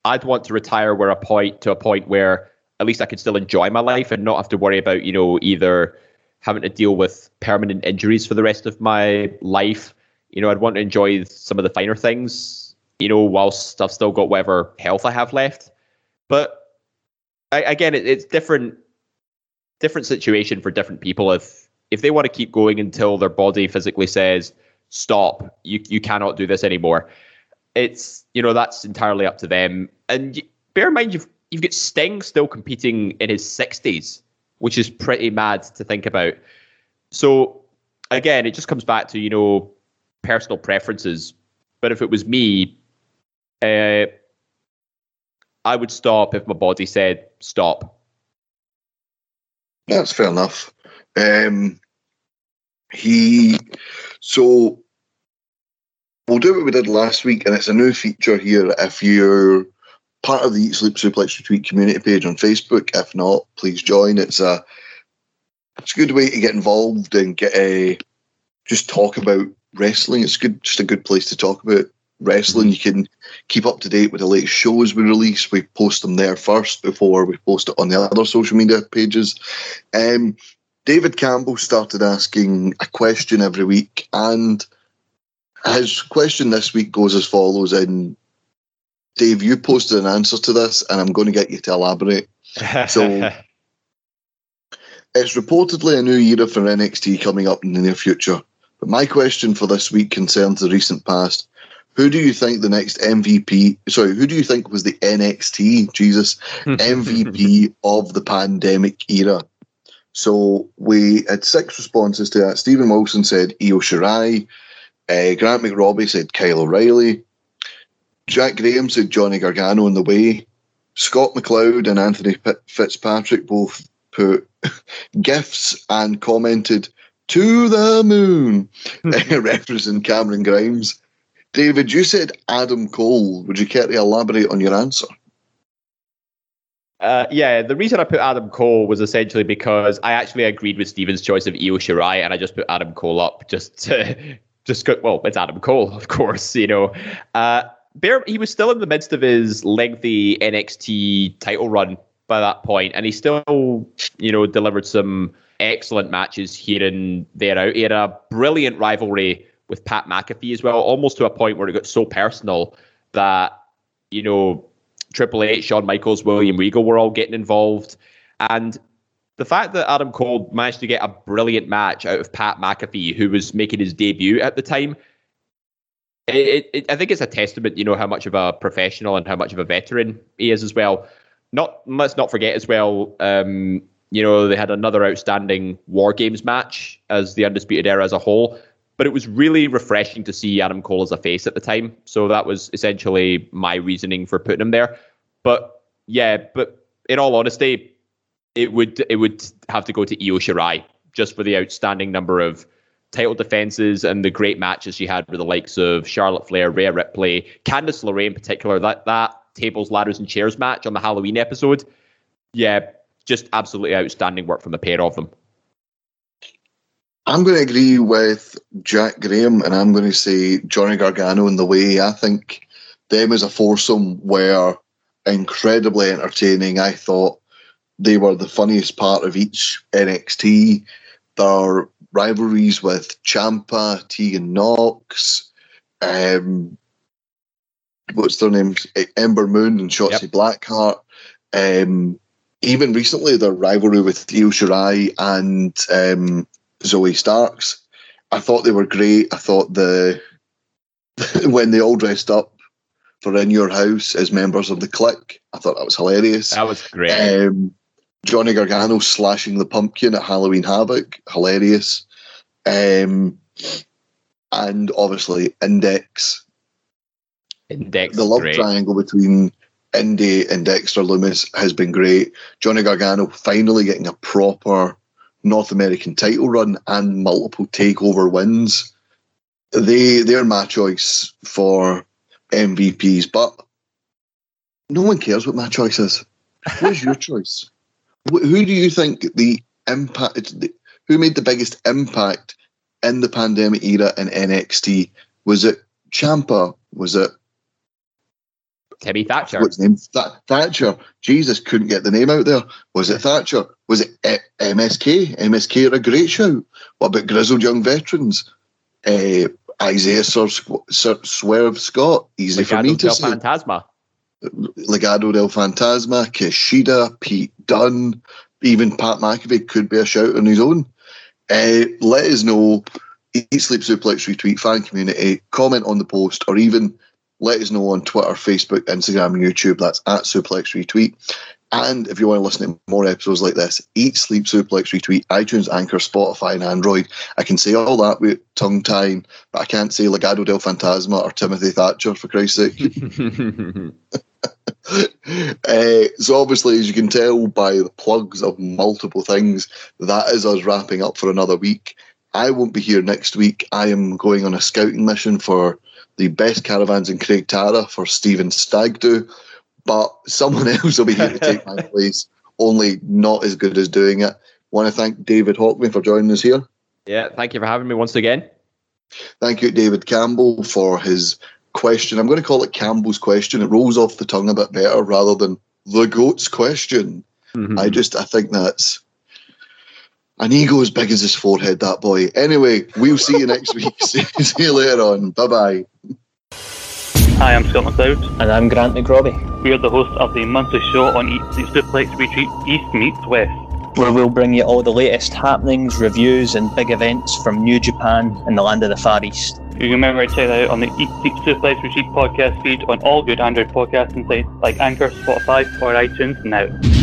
I'd want to retire where a point to a point where at least I could still enjoy my life and not have to worry about you know either having to deal with permanent injuries for the rest of my life. You know, I'd want to enjoy some of the finer things. You know, whilst I've still got whatever health I have left. But I, again, it, it's different different situation for different people. If if they want to keep going until their body physically says stop, you you cannot do this anymore. It's you know that's entirely up to them. And bear in mind you've you've got Sting still competing in his sixties, which is pretty mad to think about. So again, it just comes back to you know personal preferences. But if it was me, uh, I would stop if my body said stop. That's fair enough. Um, he so we'll do what we did last week, and it's a new feature here. If you're part of the Eat Sleep Suplex Retweet community page on Facebook, if not, please join. It's a it's a good way to get involved and get a just talk about wrestling. It's good, just a good place to talk about wrestling. You can keep up to date with the latest shows we release. We post them there first before we post it on the other social media pages. Um, David Campbell started asking a question every week, and his question this week goes as follows. And Dave, you posted an answer to this, and I'm going to get you to elaborate. So. It's reportedly a new era for NXT coming up in the near future. But my question for this week concerns the recent past. Who do you think the next MVP? Sorry, who do you think was the NXT Jesus MVP of the pandemic era? So we had six responses to that. Stephen Wilson said Io Shirai. Uh, Grant McRobbie said Kyle O'Reilly. Jack Graham said Johnny Gargano in the way. Scott McLeod and Anthony Fitzpatrick both put gifts and commented to the moon, referencing Cameron Grimes. David, you said Adam Cole. Would you care to elaborate on your answer? Uh, yeah, the reason I put Adam Cole was essentially because I actually agreed with Steven's choice of Io Shirai, and I just put Adam Cole up just to just go, well, it's Adam Cole, of course, you know. Uh, Bear, he was still in the midst of his lengthy NXT title run by that point, and he still, you know, delivered some excellent matches here and there out. He had a brilliant rivalry with Pat McAfee as well, almost to a point where it got so personal that, you know, Triple H, Shawn Michaels, William Regal were all getting involved. And the fact that Adam Cole managed to get a brilliant match out of Pat McAfee, who was making his debut at the time, it, it, I think it's a testament, you know, how much of a professional and how much of a veteran he is as well. Not let's not forget as well. Um, you know, they had another outstanding War Games match as the Undisputed Era as a whole. But it was really refreshing to see Adam Cole as a face at the time. So that was essentially my reasoning for putting him there. But yeah, but in all honesty, it would it would have to go to Io Shirai just for the outstanding number of title defenses and the great matches she had with the likes of Charlotte Flair, Rhea Ripley, Candice LeRae in particular. That that tables, ladders, and chairs match on the Halloween episode. Yeah, just absolutely outstanding work from the pair of them. I'm going to agree with Jack Graham, and I'm going to say Johnny Gargano in the way. I think them as a foursome were incredibly entertaining. I thought they were the funniest part of each NXT. Their rivalries with Ciampa, Tegan Nox, um, what's their names? Ember Moon and Shotzi yep. Blackheart. Um, even recently, their rivalry with Io Shirai and um, Zoey Starks. I thought they were great. I thought the when they all dressed up for In Your House as members of the Kliq, I thought that was hilarious. That was great. Um, Johnny Gargano slashing the pumpkin at Halloween Havoc, hilarious. Um, and obviously Index. Index. The love great. triangle between Indi and Dexter Lumis has been great. Johnny Gargano finally getting a proper North American title run and multiple takeover wins. They they're my choice for MVPs, but no one cares what my choice is. What's your choice? Who do you think the impact? Who made the biggest impact in the pandemic era in NXT? Was it Ciampa? Was it Timmy Thatcher. What's name? Th- Thatcher. Jesus, couldn't get the name out there. Was it Thatcher? Was it uh, MSK? MSK are a great show. What about grizzled young veterans? Uh, Isaiah Sir, Sir Swerve Scott. Easy Legado for me to del say. Fantasma. Legado del Fantasma, Kushida, Pete Dunne, even Pat McAfee could be a shout on his own. Uh, let us know. Eat Sleep Suplex retweet fan community, comment on the post, or even let us know on Twitter, Facebook, Instagram, YouTube. That's at Suplex Retweet. And if you want to listen to more episodes like this, Eat, Sleep, Suplex, Retweet, iTunes, Anchor, Spotify, and Android. I can say all that with tongue tying, but I can't say Legado del Fantasma or Timothy Thatcher, for Christ's sake. uh, so, obviously, as you can tell by the plugs of multiple things, that is us wrapping up for another week. I won't be here next week. I am going on a scouting mission for the best caravans in Craig Tara for Stephen Stagdo, but someone else will be here to take my place, only not as good as doing it. Want to thank David Hockney for joining us here. Yeah, thank you for having me once again. Thank you, David Campbell, for his question. I'm going to call it Campbell's question. It rolls off the tongue a bit better rather than the goat's question. Mm-hmm. I just I think that's an ego as big as his forehead, that boy. Anyway, we'll see you next week. see, see you later on. Bye bye. Hi, I'm Scott McLeod. And I'm Grant McRobbie. We are the hosts of the monthly show on Eat Sleep Suplex Retweet East Meets West. Where we'll bring you all the latest happenings, reviews, and big events from New Japan and the land of the Far East. You can remember to check that out on the Eat Sleep Suplex Retweet podcast feed on all good Android podcasting sites like Anchor, Spotify, or iTunes now.